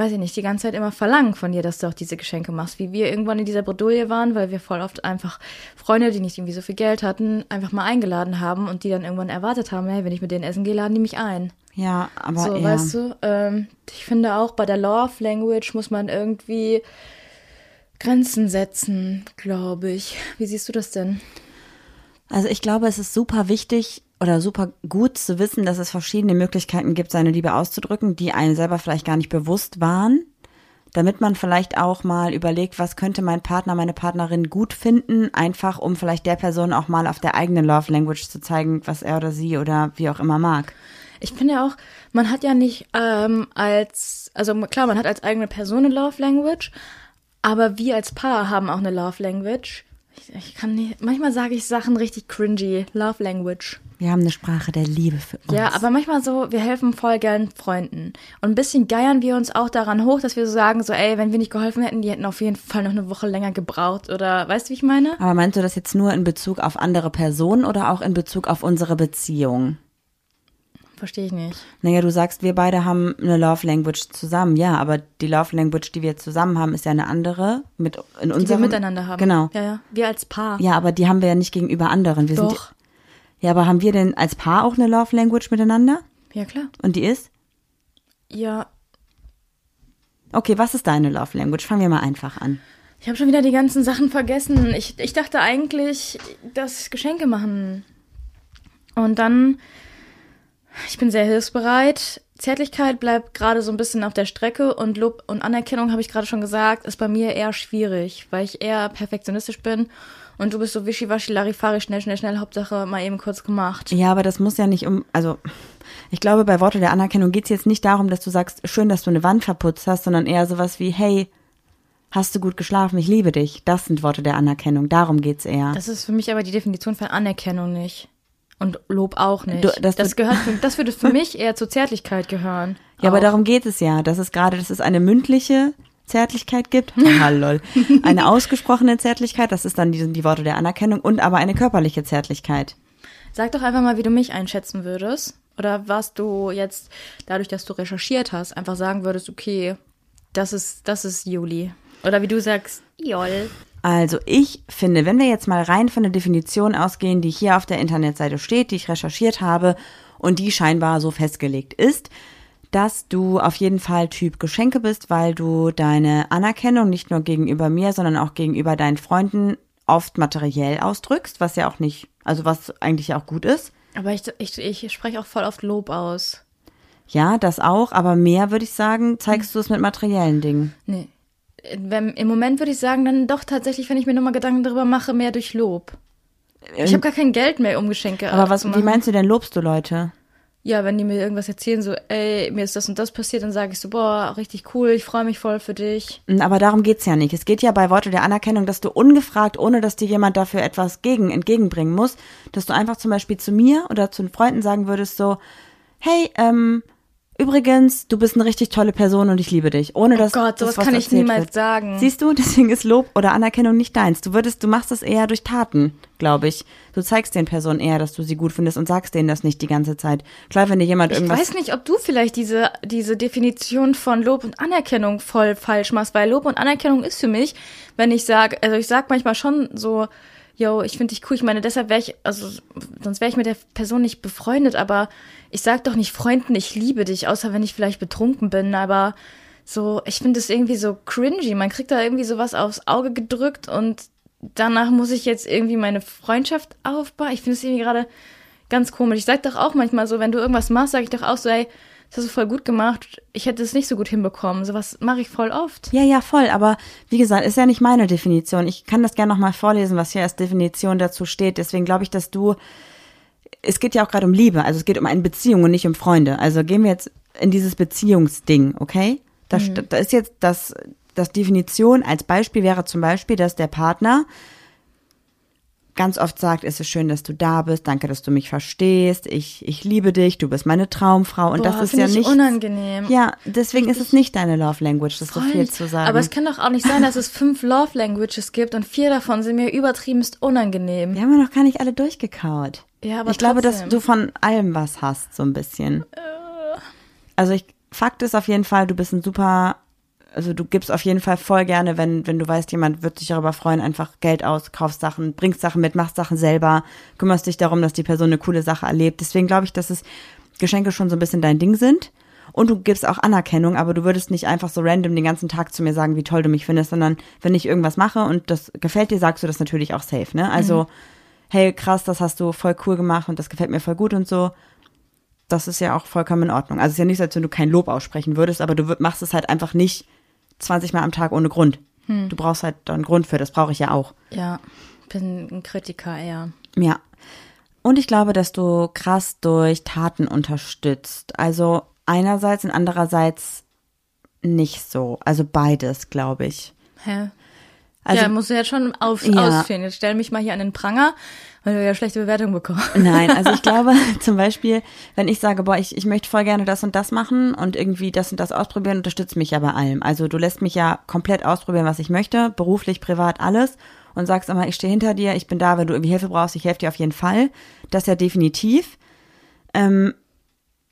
weiß ich nicht, die ganze Zeit immer verlangen von dir, dass du auch diese Geschenke machst. Wie wir irgendwann in dieser Bredouille waren, weil wir voll oft einfach Freunde, die nicht irgendwie so viel Geld hatten, einfach mal eingeladen haben und die dann irgendwann erwartet haben, hey, wenn ich mit denen essen gehe, laden die mich ein. ja, aber So, ja. weißt du, ähm, ich finde auch bei der Love Language muss man irgendwie Grenzen setzen, glaube ich. Wie siehst du das denn? Also ich glaube, es ist super wichtig oder super gut zu wissen, dass es verschiedene Möglichkeiten gibt, seine Liebe auszudrücken, die einem selber vielleicht gar nicht bewusst waren. Damit man vielleicht auch mal überlegt, was könnte mein Partner, meine Partnerin gut finden, einfach um vielleicht der Person auch mal auf der eigenen Love Language zu zeigen, was er oder sie oder wie auch immer mag. Ich finde ja auch, man hat ja nicht ähm, als, also klar, man hat als eigene Person eine Love Language, aber wir als Paar haben auch eine Love Language. Ich, ich kann nicht, manchmal sage ich Sachen richtig cringy, Love Language. Wir haben eine Sprache der Liebe für uns. Ja, aber manchmal so, wir helfen voll gern Freunden. Und ein bisschen geiern wir uns auch daran hoch, dass wir so sagen, so, ey, wenn wir nicht geholfen hätten, die hätten auf jeden Fall noch eine Woche länger gebraucht. Oder weißt du, wie ich meine? Aber meinst du das jetzt nur in Bezug auf andere Personen oder auch in Bezug auf unsere Beziehung? Verstehe ich nicht. Naja, du sagst, wir beide haben eine Love Language zusammen. Ja, aber die Love Language, die wir zusammen haben, ist ja eine andere mit in Die wir unserem miteinander haben. Genau. Ja, ja. Wir als Paar. Ja, aber die haben wir ja nicht gegenüber anderen. Wir Doch. Sind, ja, aber haben wir denn als Paar auch eine Love Language miteinander? Ja, klar. Und die ist? Ja, Okay, was ist deine Love Language? Fangen wir mal einfach an. Ich habe schon wieder die ganzen Sachen vergessen. Ich, ich dachte eigentlich, das Geschenke machen. Und dann, ich bin sehr hilfsbereit. Zärtlichkeit bleibt gerade so ein bisschen auf der Strecke und Lob und Anerkennung, habe ich gerade schon gesagt, ist bei mir eher schwierig, weil ich eher perfektionistisch bin und du bist so wischiwaschi, larifari, schnell, schnell, schnell, Hauptsache mal eben kurz gemacht. Ja, aber das muss ja nicht um, also ich glaube, bei Worte der Anerkennung geht's jetzt nicht darum, dass du sagst, schön, dass du eine Wand verputzt hast, sondern eher sowas wie, hey, hast du gut geschlafen, ich liebe dich. Das sind Worte der Anerkennung, darum geht's eher. Das ist für mich aber die Definition von Anerkennung nicht. Und Lob auch nicht. Du- das das, gehört, für, das würde für *laughs* mich eher zur Zärtlichkeit gehören. Ja, aber Auch. darum geht es ja. Das ist gerade, dass es eine mündliche Zärtlichkeit gibt. *laughs* Ah, lol. Eine ausgesprochene Zärtlichkeit, das ist dann die, die Worte der Anerkennung und aber eine körperliche Zärtlichkeit. Sag doch einfach mal, wie du mich einschätzen würdest. Oder was du jetzt, dadurch, dass du recherchiert hast, einfach sagen würdest, okay, das ist, das ist Juli. Oder wie du sagst, Jol. Also ich finde, wenn wir jetzt mal rein von der Definition ausgehen, die hier auf der Internetseite steht, die ich recherchiert habe und die scheinbar so festgelegt ist, dass du auf jeden Fall Typ Geschenke bist, weil du deine Anerkennung nicht nur gegenüber mir, sondern auch gegenüber deinen Freunden oft materiell ausdrückst, was ja auch nicht, also was eigentlich auch gut ist. Aber ich, ich, ich spreche auch voll oft Lob aus. Ja, das auch, aber mehr würde ich sagen, zeigst du es mit materiellen Dingen. Nee. Wenn, Im Moment würde ich sagen, dann doch tatsächlich, wenn ich mir nochmal Gedanken darüber mache, mehr durch Lob. Ich habe gar kein Geld mehr, um Geschenke aber was, wie meinst du denn, lobst du Leute? Ja, wenn die mir irgendwas erzählen, so, ey, mir ist das und das passiert, dann sage ich so, boah, richtig cool, ich freue mich voll für dich. Aber darum geht's ja nicht. Es geht ja bei Worte der Anerkennung, dass du ungefragt, ohne dass dir jemand dafür etwas gegen, entgegenbringen muss, dass du einfach zum Beispiel zu mir oder zu den Freunden sagen würdest so, hey, ähm, übrigens, du bist eine richtig tolle Person und ich liebe dich. Ohne dass Oh Gott, das sowas was kann ich niemals wird. sagen. Siehst du, *laughs* deswegen ist Lob oder Anerkennung nicht deins. Du würdest, du machst das eher durch Taten, glaube ich. Du zeigst den Personen eher, dass du sie gut findest und sagst denen das nicht die ganze Zeit. Klar, wenn dir jemand Ich irgendwas weiß nicht, ob du vielleicht diese, diese Definition von Lob und Anerkennung voll falsch machst, weil Lob und Anerkennung ist für mich, wenn ich sage, also ich sag manchmal schon so, yo, ich finde dich cool. Ich meine, deshalb wäre ich, also sonst wäre ich mit der Person nicht befreundet, aber ich sag doch nicht Freunden, ich liebe dich, außer wenn ich vielleicht betrunken bin, aber so, ich finde es irgendwie so cringy. Man kriegt da irgendwie sowas aufs Auge gedrückt und danach muss ich jetzt irgendwie meine Freundschaft aufbauen. Ich finde es irgendwie gerade ganz komisch. Ich sag doch auch manchmal so, wenn du irgendwas machst, sage ich doch auch so, ey, das hast du voll gut gemacht. Ich hätte es nicht so gut hinbekommen. Sowas mache ich voll oft. Ja, ja, voll. Aber wie gesagt, ist ja nicht meine Definition. Ich kann das gerne nochmal vorlesen, was hier als Definition dazu steht. Deswegen glaube ich, dass du. Es geht ja auch gerade um Liebe, also es geht um eine Beziehung und nicht um Freunde. Also gehen wir jetzt in dieses Beziehungsding, okay? Da, da ist jetzt das, das Definition als Beispiel wäre zum Beispiel, dass der Partner ganz oft sagt, es ist schön, dass du da bist, danke, dass du mich verstehst, ich, ich liebe dich, du bist meine Traumfrau und Boah, das ist ja ich nicht. unangenehm. Ja, deswegen ist es nicht deine Love Language, das so viel zu sagen. Aber es kann doch auch nicht sein, dass es fünf Love Languages gibt und vier davon sind mir übertriebenst unangenehm. *laughs* Wir haben ja noch gar nicht alle durchgekaut. Ja, aber ich glaube, dass trotzdem. du von allem was hast, so ein bisschen. Also ich, Fakt ist auf jeden Fall, du bist ein super, also du gibst auf jeden Fall voll gerne, wenn, wenn du weißt, jemand wird sich darüber freuen, einfach Geld aus, kaufst Sachen, bringst Sachen mit, machst Sachen selber, kümmerst dich darum, dass die Person eine coole Sache erlebt. Deswegen glaube ich, dass es Geschenke schon so ein bisschen dein Ding sind. Und du gibst auch Anerkennung, aber du würdest nicht einfach so random den ganzen Tag zu mir sagen, wie toll du mich findest, sondern wenn ich irgendwas mache und das gefällt dir, sagst du das natürlich auch safe, ne? Also, hey, krass, das hast du voll cool gemacht und das gefällt mir voll gut und so. Das ist ja auch vollkommen in Ordnung. Also es ist ja nicht so, als wenn du kein Lob aussprechen würdest, aber du machst es halt einfach nicht 20 Mal am Tag ohne Grund. Du brauchst halt einen Grund für, das brauche ich ja auch. Ja, bin ein Kritiker eher. Ja. Und ich glaube, dass du krass durch Taten unterstützt. Also einerseits und andererseits nicht so. Also beides, glaube ich. Hä? Also ja, musst du jetzt schon auf, Ja. ausführen. Jetzt stell mich mal hier an den Pranger, weil du ja schlechte Bewertungen bekommst. *laughs* Nein, also ich glaube *laughs* zum Beispiel, wenn ich sage, boah, ich, ich möchte voll gerne das und das machen und irgendwie das und das ausprobieren, unterstützt mich ja bei allem. Also du lässt mich ja komplett ausprobieren, was ich möchte, beruflich, privat, alles und sagst immer, ich stehe hinter dir, ich bin da, wenn du irgendwie Hilfe brauchst, ich helfe dir auf jeden Fall. Das ja definitiv. Ähm,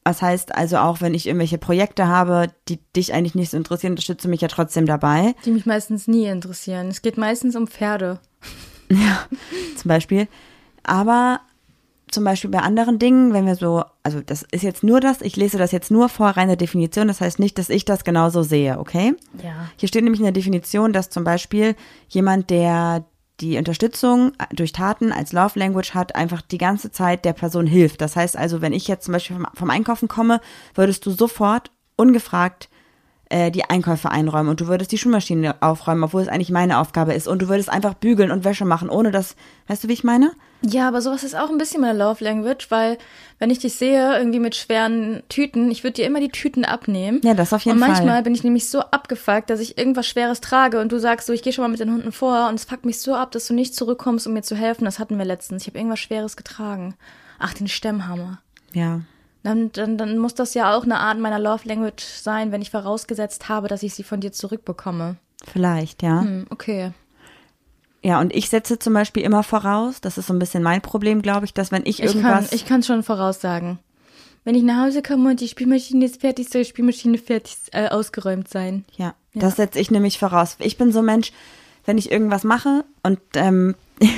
was heißt also auch, wenn ich irgendwelche Projekte habe, die dich eigentlich nicht so interessieren, unterstützt du mich ja trotzdem dabei. Die mich meistens nie interessieren. Es geht meistens um Pferde. *laughs* zum Beispiel. Aber zum Beispiel bei anderen Dingen, wenn wir so, also das ist jetzt nur das, ich lese das jetzt nur vor reiner Definition, das heißt nicht, dass ich das genauso sehe, okay? Ja. Hier steht nämlich in der Definition, dass zum Beispiel jemand, der die Unterstützung durch Taten als Love Language hat, einfach die ganze Zeit der Person hilft. Das heißt also, wenn ich jetzt zum Beispiel vom, vom Einkaufen komme, würdest du sofort ungefragt äh, die Einkäufe einräumen und du würdest die Schuhmaschine aufräumen, obwohl es eigentlich meine Aufgabe ist und du würdest einfach bügeln und Wäsche machen, ohne dass, weißt du, wie ich meine? Ja, aber sowas ist auch ein bisschen meine Love Language, weil wenn ich dich sehe, irgendwie mit schweren Tüten, ich würde dir immer die Tüten abnehmen. Ja, das auf jeden und manchmal Fall. bin ich nämlich so abgefuckt, dass ich irgendwas Schweres trage und du sagst so, ich gehe schon mal mit den Hunden vor und es fuckt mich so ab, dass du nicht zurückkommst, um mir zu helfen. Das hatten wir letztens. Ich habe irgendwas Schweres getragen. Ach, den Stemmhammer. Ja. Dann, dann, dann muss das ja auch eine Art meiner Love Language sein, wenn ich vorausgesetzt habe, dass ich sie von dir zurückbekomme. Vielleicht, ja. Hm, okay. Ja, und ich setze zum Beispiel immer voraus, das ist so ein bisschen mein Problem, glaube ich, dass wenn ich, Ich kann irgendwas. ich kann schon voraussagen. Wenn ich nach Hause komme und die Spielmaschine ist fertig, soll die Spielmaschine fertig äh, ausgeräumt sein. Ja, das setze ich nämlich voraus. Ich bin so ein Mensch, wenn ich irgendwas mache und ähm, *laughs*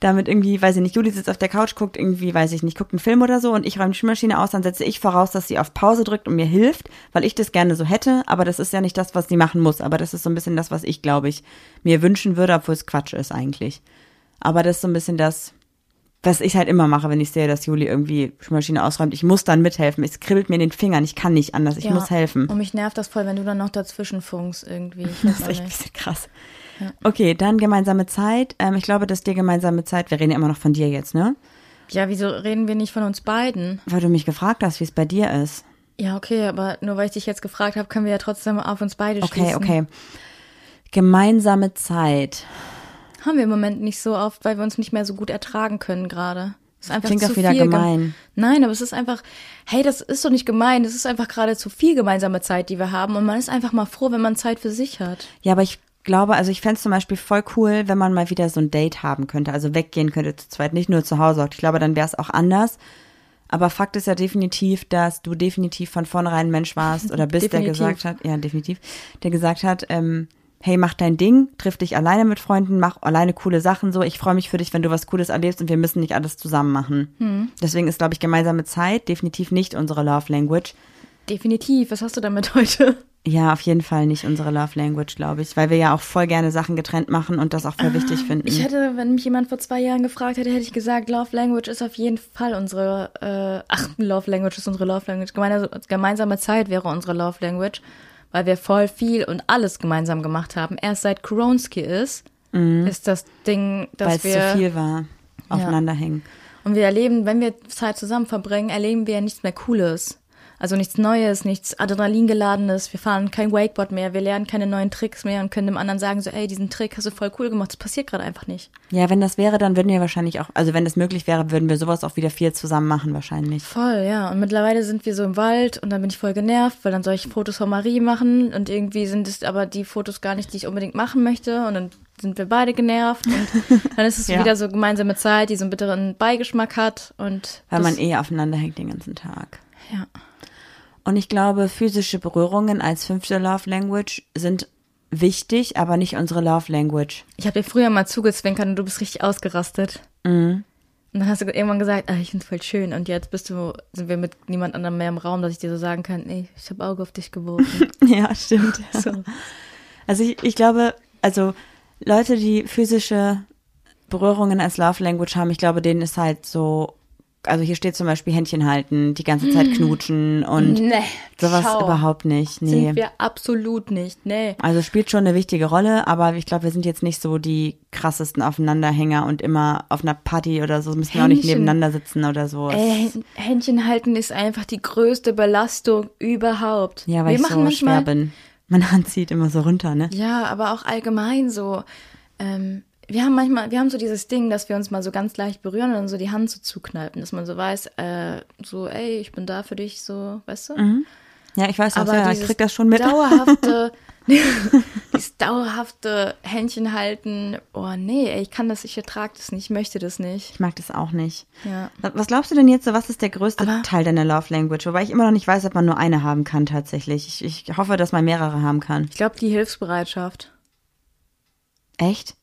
damit irgendwie, weiß ich nicht, Juli sitzt auf der Couch, guckt irgendwie, weiß ich nicht, guckt einen Film oder so und ich räume die Spülmaschine aus, dann setze ich voraus, dass sie auf Pause drückt und mir hilft, weil ich das gerne so hätte, aber das ist ja nicht das, was sie machen muss, aber das ist so ein bisschen das, was ich, glaube ich, mir wünschen würde, obwohl es Quatsch ist eigentlich. Aber das ist so ein bisschen das, was ich halt immer mache, wenn ich sehe, dass Juli irgendwie Spülmaschine ausräumt. Ich muss dann mithelfen. Es kribbelt mir in den Fingern. Ich kann nicht anders. Ich Ja. muss helfen. Und mich nervt das voll, wenn du dann noch dazwischen funkst irgendwie. Ich *laughs* Das ist echt ein bisschen krass. Okay, dann gemeinsame Zeit. Ähm, ich glaube, dass dir gemeinsame Zeit, wir reden ja immer noch von dir jetzt, ne? Ja, wieso reden wir nicht von uns beiden? Weil du mich gefragt hast, wie es bei dir ist. Ja, okay, aber nur weil ich dich jetzt gefragt habe, können wir ja trotzdem auf uns beide Okay, schließen. okay. Gemeinsame Zeit. Haben wir im Moment nicht so oft, weil wir uns nicht mehr so gut ertragen können gerade. Es ist einfach Klingt zu auch wieder viel gem- gemein. Nein, aber es ist einfach, hey, das ist doch nicht gemein. Das ist einfach gerade zu viel gemeinsame Zeit, die wir haben. Und man ist einfach mal froh, wenn man Zeit für sich hat. Ja, aber ich glaube, also ich fände es zum Beispiel voll cool, wenn man mal wieder so ein Date haben könnte, also weggehen könnte zu zweit, nicht nur zu Hause. Ich glaube, dann wäre es auch anders. Aber Fakt ist ja definitiv, dass du definitiv von vornherein ein Mensch warst oder bist, der Definitiv. gesagt hat, ja, definitiv, der gesagt hat, ähm, hey, mach dein Ding, triff dich alleine mit Freunden, mach alleine coole Sachen so. Ich freue mich für dich, wenn du was Cooles erlebst und wir müssen nicht alles zusammen machen. Hm. Deswegen ist, glaube ich, gemeinsame Zeit definitiv nicht unsere Love Language. Definitiv. Was hast du damit *laughs* heute? Ja, auf jeden Fall nicht unsere Love Language, glaube ich, weil wir ja auch voll gerne Sachen getrennt machen und das auch voll wichtig finden. Ich hätte, wenn mich jemand vor zwei Jahren gefragt hätte, hätte ich gesagt, Love Language ist auf jeden Fall unsere, äh, ach, Love Language ist unsere Love Language. Gemeine, gemeinsame Zeit wäre unsere Love Language, weil wir voll viel und alles gemeinsam gemacht haben. Erst seit Koronski ist, ist das Ding, Mhm. weil dass es wir zu viel war, aufeinander hängen. Und wir erleben, wenn wir Zeit zusammen verbringen, erleben wir ja nichts mehr Cooles. Also nichts Neues, nichts Adrenalingeladenes. Wir fahren kein Wakeboard mehr, wir lernen keine neuen Tricks mehr und können dem anderen sagen, so, ey, diesen Trick hast du voll cool gemacht. Das passiert gerade einfach nicht. Ja, wenn das wäre, dann würden wir wahrscheinlich auch, also wenn es möglich wäre, würden wir sowas auch wieder viel zusammen machen wahrscheinlich. Voll, ja. Und mittlerweile sind wir so im Wald und dann bin ich voll genervt, weil dann soll ich Fotos von Marie machen und irgendwie sind es aber die Fotos gar nicht, die ich unbedingt machen möchte und dann sind wir beide genervt und *laughs* dann ist es Ja. wieder so gemeinsame Zeit, die so einen bitteren Beigeschmack hat und Weil das, man eh aufeinander hängt den ganzen Tag. ja. Und ich glaube, physische Berührungen als fünfte Love Language sind wichtig, aber nicht unsere Love Language. Ich habe dir früher mal zugezwinkert und du bist richtig ausgerastet. Mhm. Und dann hast du irgendwann gesagt, ah, ich find's voll schön. Und jetzt bist du, sind wir mit niemand anderem mehr im Raum, dass ich dir so sagen kann, ey, ich habe Auge auf dich geworfen. *laughs* Ja, stimmt. *laughs* so. Also ich, ich glaube, also Leute, die physische Berührungen als Love Language haben, ich glaube, denen ist halt so, also hier steht zum Beispiel Händchen halten, die ganze Zeit knutschen und Nee, sowas schau. überhaupt nicht. Nee. Sind wir absolut nicht. Nee. Also spielt schon eine wichtige Rolle, aber ich glaube, wir sind jetzt nicht so die krassesten Aufeinanderhänger und immer auf einer Party oder so müssen wir auch nicht Händchen. nebeneinander sitzen oder so. Ey, Händchen halten ist einfach die größte Belastung überhaupt. ja, weil wir ich machen so manchmal, schwer bin. Meine Hand *laughs* zieht immer so runter, ne? Ja, aber auch allgemein so. Ähm, wir haben manchmal, wir haben so dieses Ding, dass wir uns mal so ganz leicht berühren und dann so die Hand so zukneifen, dass man so weiß, äh, so, ey, ich bin da für dich, so, weißt du? Ja, ich weiß Aber ja, ich krieg das schon mit. Dauerhafte, *laughs* *laughs* dieses dauerhafte Händchen halten, oh nee, ey, ich kann das, ich ertrage das nicht, ich möchte das nicht. Ich mag das auch nicht. Ja. Was glaubst du denn jetzt so, was ist der größte Aber- Teil deiner Love Language? Wobei ich immer noch nicht weiß, ob man nur eine haben kann tatsächlich. Ich, ich hoffe, dass man mehrere haben kann. Ich glaube, die Hilfsbereitschaft. Echt?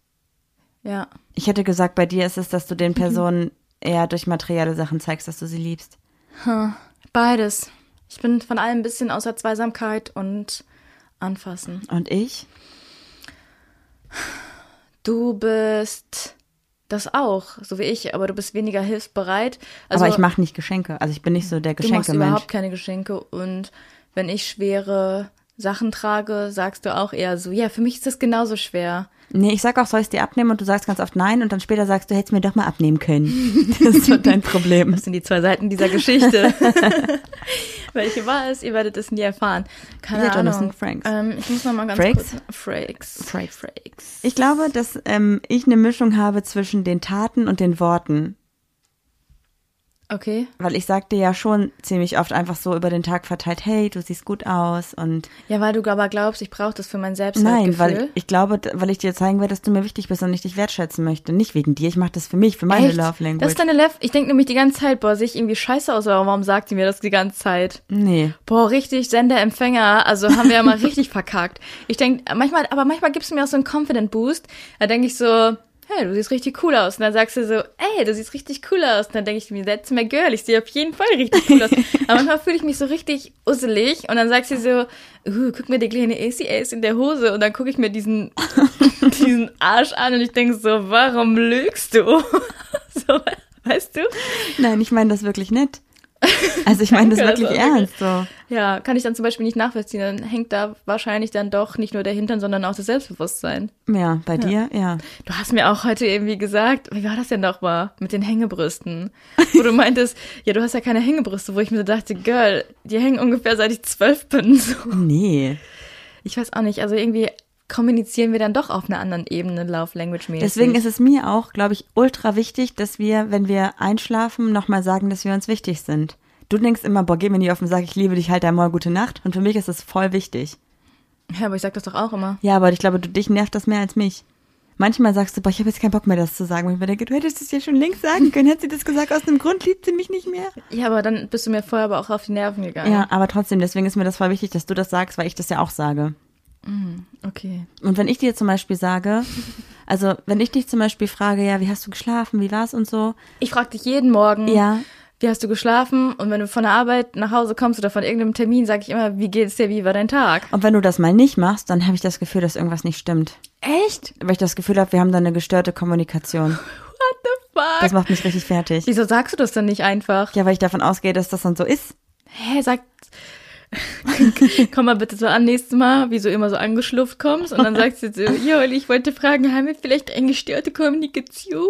Ja. Ich hätte gesagt, bei dir ist es, dass du den Personen eher durch materielle Sachen zeigst, dass du sie liebst. Beides. Ich bin von allem ein bisschen außer Zweisamkeit und anfassen. Und ich? Du bist das auch, so wie ich, aber du bist weniger hilfsbereit. Also Aber ich mache nicht Geschenke. Also ich bin nicht so der du machst überhaupt keine Geschenke und wenn ich schwere Sachen trage, sagst du auch eher so, ja, für mich ist das genauso schwer. Nee, ich sag auch, soll ich dir abnehmen und du sagst ganz oft nein und dann später sagst du, hättest mir doch mal abnehmen können. *laughs* Das ist so dein Problem. Das sind die zwei Seiten dieser Geschichte. *laughs* Welche war es? Ihr werdet es nie erfahren. Keine Ja, Jonathan Ahnung. Frakes. Ähm, ich muss noch mal ganz Frakes? kurz. Frakes. Frakes. Frakes. Ich glaube, dass ähm, ich eine Mischung habe zwischen den Taten und den Worten. Okay. Weil ich sagte ja schon ziemlich oft einfach so über den Tag verteilt, hey, du siehst gut aus und Ja, weil du aber glaubst, ich brauche das für mein Selbstwertgefühl. nein, weil ich glaube, weil ich dir zeigen will, dass du mir wichtig bist und ich dich wertschätzen möchte. Nicht wegen dir, ich mache das für mich, für meine Echt? Love Language. Das ist deine Love. Ich denke nämlich die ganze Zeit, boah, sehe ich irgendwie scheiße aus, aber warum sagt die mir das die ganze Zeit? nee. Boah, richtig Sender, Empfänger, also haben wir ja mal *laughs* richtig verkackt. Ich denke, manchmal, aber manchmal gibst du mir auch so einen Confident Boost. Da denke ich so, hey, du siehst richtig cool aus. Und dann sagst du so, ey, du siehst richtig cool aus. Und dann denke ich mir, that's my girl, ich sehe auf jeden Fall richtig cool aus. *laughs* aber manchmal fühle ich mich so richtig usselig und dann sagst du so, uh, guck mir die kleine ACAs in der Hose und dann gucke ich mir diesen, *laughs* diesen Arsch an und ich denke so, warum lügst du? *laughs* so, weißt du? Nein, ich meine das wirklich nett. *laughs* Also ich meine das wirklich war ernst so. Ja, kann ich dann zum Beispiel nicht nachvollziehen. Dann hängt da wahrscheinlich dann doch nicht nur der Hintern, sondern auch das Selbstbewusstsein. Ja, bei dir, ja. Du hast mir auch heute irgendwie gesagt, wie war das denn noch mal mit den Hängebrüsten? Wo du meintest, *laughs* ja, du hast ja keine Hängebrüste, wo ich mir so dachte, Girl, die hängen ungefähr seit ich zwölf bin. So. Nee. Ich weiß auch nicht, also irgendwie kommunizieren wir dann doch auf einer anderen Ebene Love Language mäßig. Deswegen ist es mir auch, glaube ich, ultra wichtig, dass wir, wenn wir einschlafen, nochmal sagen, dass wir uns wichtig sind. Du denkst immer, boah, geh mir nie auf und sag, ich liebe dich, halt einmal gute Nacht. Und für mich ist das voll wichtig. Ja, aber ich sag das doch auch immer. Ja, aber ich glaube, du, dich nervt das mehr als mich. Manchmal sagst du, boah, ich habe jetzt keinen Bock mehr, das zu sagen. Und ich mir denke, du hättest es ja schon längst sagen können. Hätte sie das gesagt, aus einem Grund liebt sie mich nicht mehr. Ja, aber dann bist du mir vorher aber auch auf die Nerven gegangen. Ja, aber trotzdem, deswegen ist mir das voll wichtig, dass du das sagst, weil ich das ja auch sage. Okay. Und wenn ich dir zum Beispiel sage, *laughs* also wenn ich dich zum Beispiel frage, ja, wie hast du geschlafen, wie war's und so, Ich frage dich jeden Morgen, ja, wie hast du geschlafen? Und wenn du von der Arbeit nach Hause kommst oder von irgendeinem Termin, sage ich immer, wie geht's dir, wie war dein Tag? und wenn du das mal nicht machst, dann habe ich das Gefühl, dass irgendwas nicht stimmt. Echt? Weil ich das Gefühl habe, wir haben da eine gestörte Kommunikation. *laughs* What the fuck? Das macht mich richtig fertig. Wieso sagst du das dann nicht einfach? Ja, weil ich davon ausgehe, dass das dann so ist. Hä, sag. Komm mal bitte so an nächstes Mal, wie du immer so angeschlufft kommst und dann *laughs* sagst du so, jo, ich wollte fragen, haben wir vielleicht eine gestörte Kommunikation?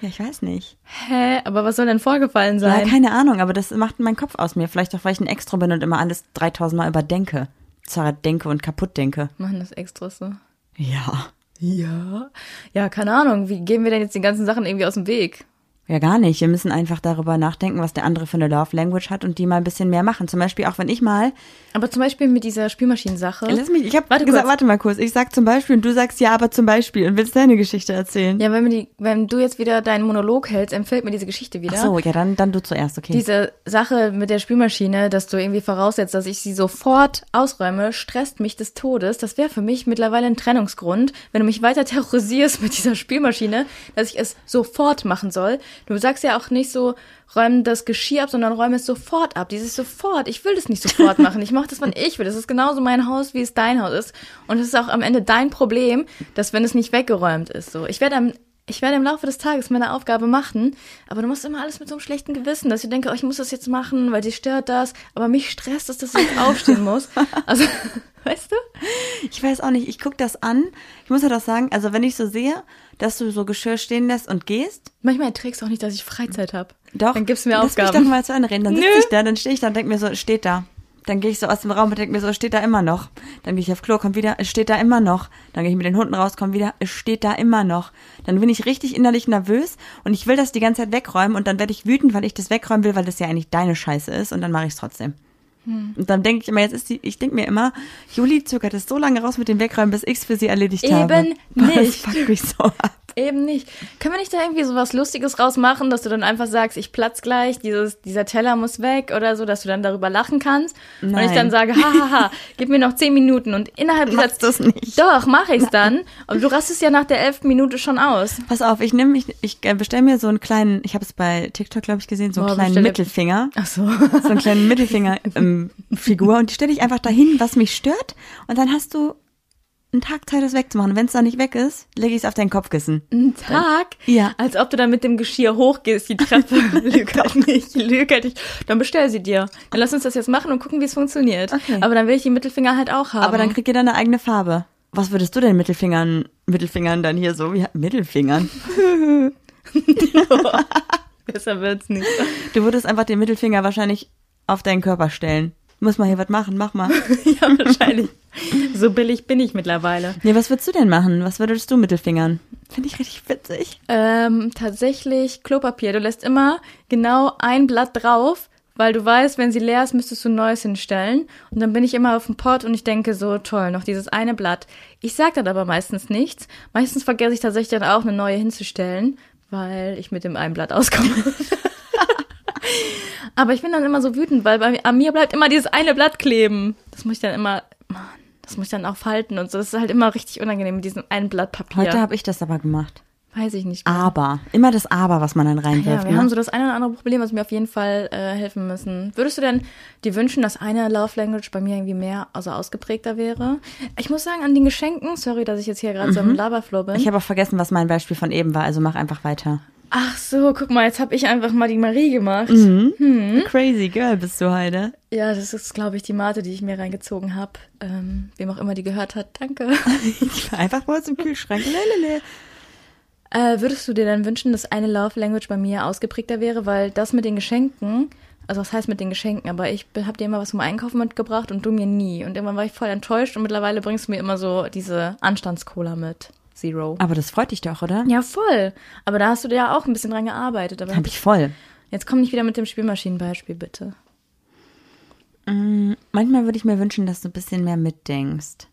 Ja, ich weiß nicht. Hä, aber was soll denn vorgefallen Ja, sein? keine Ahnung, aber das macht meinen Kopf aus mir. Vielleicht auch, weil ich ein Extra bin und immer alles 3000 Mal überdenke. Zwar denke und kaputt denke. Machen das extra so. Ja. Ja. Ja, keine Ahnung, wie gehen wir denn jetzt die ganzen Sachen irgendwie aus dem Weg? Ja, gar nicht. Wir müssen einfach darüber nachdenken, was der andere für eine Love Language hat und die mal ein bisschen mehr machen. Zum Beispiel auch, wenn ich mal Aber zum Beispiel mit dieser Spülmaschinensache. Lass mich, ich habe Warte gesagt, kurz. warte mal kurz. Ich sag zum Beispiel und du sagst ja, aber zum Beispiel und willst deine Geschichte erzählen. Ja, wenn, wir die, wenn du jetzt wieder deinen Monolog hältst, empfällt mir diese Geschichte wieder. Ach so, ja, dann, dann du zuerst, okay. Diese Sache mit der Spülmaschine, dass du irgendwie voraussetzt, dass ich sie sofort ausräume, stresst mich des Todes. Das wäre für mich mittlerweile ein Trennungsgrund, wenn du mich weiter terrorisierst mit dieser Spülmaschine, dass ich es sofort machen soll. Du sagst ja auch nicht so, räum das Geschirr ab, sondern räume es sofort ab. Dieses sofort. Ich will das nicht sofort *laughs* machen. Ich mache das, wann ich will. Das ist genauso mein Haus, wie es dein Haus ist. Und es ist auch am Ende dein Problem, dass wenn es nicht weggeräumt ist, so. Ich werde am ich werde im Laufe des Tages meine Aufgabe machen, aber du machst immer alles mit so einem schlechten Gewissen, dass ich denke, oh, ich muss das jetzt machen, weil dich stört das, aber mich stresst es, dass ich jetzt *laughs* aufstehen muss. Also, *laughs* weißt du? Ich weiß auch nicht, ich guck das an. Ich muss ja doch sagen, also wenn ich so sehe, dass du so Geschirr stehen lässt und gehst, Manchmal erträgst du auch nicht, dass ich Freizeit habe. doch. Dann gibst du mir Lass mich Aufgaben. doch mal zu Ende reden. Dann sitze ich da, dann stehe ich da und denke mir so, es steht da. Dann gehe ich so aus dem Raum und denke mir so, es steht da immer noch. Dann gehe ich auf Klo, kommt wieder, es steht da immer noch. Dann gehe ich mit den Hunden raus, komm wieder, es steht da immer noch. Dann bin ich richtig innerlich nervös und ich will das die ganze Zeit wegräumen und dann werde ich wütend, weil ich das wegräumen will, weil das ja eigentlich deine Scheiße ist und dann mache ich es trotzdem. Hm. Und dann denke ich immer, jetzt ist die, ich denke mir immer, Juli zögert es so lange raus mit dem Wegräumen, bis ich es für sie erledigt habe. Eben *laughs* Boah, Das nicht. fuckt mich so ab. Eben nicht. Können wir nicht da irgendwie so was Lustiges rausmachen, dass du dann einfach sagst, ich platz gleich, dieses, dieser Teller muss weg oder so, dass du dann darüber lachen kannst. Und Nein. ich dann sage, hahaha, gib mir noch zehn Minuten und innerhalb dieser Machst du's nicht? Doch, mache ich's dann. Und du rastest ja nach der elften Minute schon aus. Pass auf, ich nehme, ich, ich bestelle mir so einen kleinen, ich habe es bei TikTok, glaube ich, gesehen, so einen Boah, kleinen Mittelfinger. Ach so. So einen kleinen Mittelfinger-Figur und die stelle ich einfach dahin, was mich stört. Und dann hast du einen Tag Zeit, das wegzumachen. Wenn es dann nicht weg ist, lege ich es auf dein Kopfkissen. Ein Tag? Ja. Als ob du dann mit dem Geschirr hochgehst, die Treppe. *laughs* Lüg halt nicht, lüg halt nicht. Dann bestell sie dir. Dann lass uns das jetzt machen und gucken, wie es funktioniert. Okay. Aber dann will ich die Mittelfinger halt auch haben. Aber dann kriegt jeder eine eigene Farbe. Was würdest du denn Mittelfingern, Mittelfingern dann hier so, wie Mittelfingern? *laughs* Besser wird's nicht. Du würdest einfach den Mittelfinger wahrscheinlich auf deinen Körper stellen. Muss mal hier was machen, mach mal. *laughs* ja, wahrscheinlich. So billig bin ich mittlerweile. Nee, was würdest du denn machen? Was würdest du Mittelfingern? Finde ich richtig witzig. Ähm, tatsächlich Klopapier. Du lässt immer genau ein Blatt drauf, weil du weißt, wenn sie leer ist, müsstest du ein neues hinstellen. Und dann bin ich immer auf dem Pott und ich denke so, toll, noch dieses eine Blatt. Ich sag dann aber meistens nichts. Meistens vergesse ich tatsächlich dann auch eine neue hinzustellen, weil ich mit dem einen Blatt auskomme. *laughs* *laughs* aber ich bin dann immer so wütend, weil bei, an mir bleibt immer dieses eine Blatt kleben. Das muss ich dann immer, Mann, das muss ich dann auch falten und so. Das ist halt immer richtig unangenehm mit diesem einen Blatt Papier. Heute habe ich das aber gemacht. Weiß ich nicht. mehr. Aber. Immer das Aber, was man dann Ja, reinwirft. wir ne? haben so das eine oder andere Problem, was mir auf jeden Fall äh, helfen müssen. Würdest du denn dir wünschen, dass eine Love Language bei mir irgendwie mehr, also ausgeprägter wäre? Ich muss sagen, an den Geschenken, sorry, dass ich jetzt hier gerade so im Laberflow bin. ich habe auch vergessen, was mein Beispiel von eben war, also mach einfach weiter. Ach so, guck mal, jetzt habe ich einfach mal die Marie gemacht. Mhm. Crazy Girl bist du heute. Ja, das ist, glaube ich, die Mate, die ich mir reingezogen habe. Ähm, wem auch immer die gehört hat, danke. Ich *laughs* war einfach kurz im Kühlschrank. Lelele. Äh, würdest du dir dann wünschen, dass eine Love Language bei mir ausgeprägter wäre? Weil das mit den Geschenken, Also was heißt mit den Geschenken? Aber ich habe dir immer was zum Einkaufen mitgebracht und du mir nie. Und irgendwann war ich voll enttäuscht und mittlerweile bringst du mir immer so diese Anstandscola mit. Zero. Aber das freut dich doch, oder? Ja, voll. Aber da hast du ja auch ein bisschen dran gearbeitet. Aber Hab ich voll. jetzt komm nicht wieder mit dem Spielmaschinenbeispiel, bitte. Manchmal würde ich mir wünschen, dass du ein bisschen mehr mitdenkst.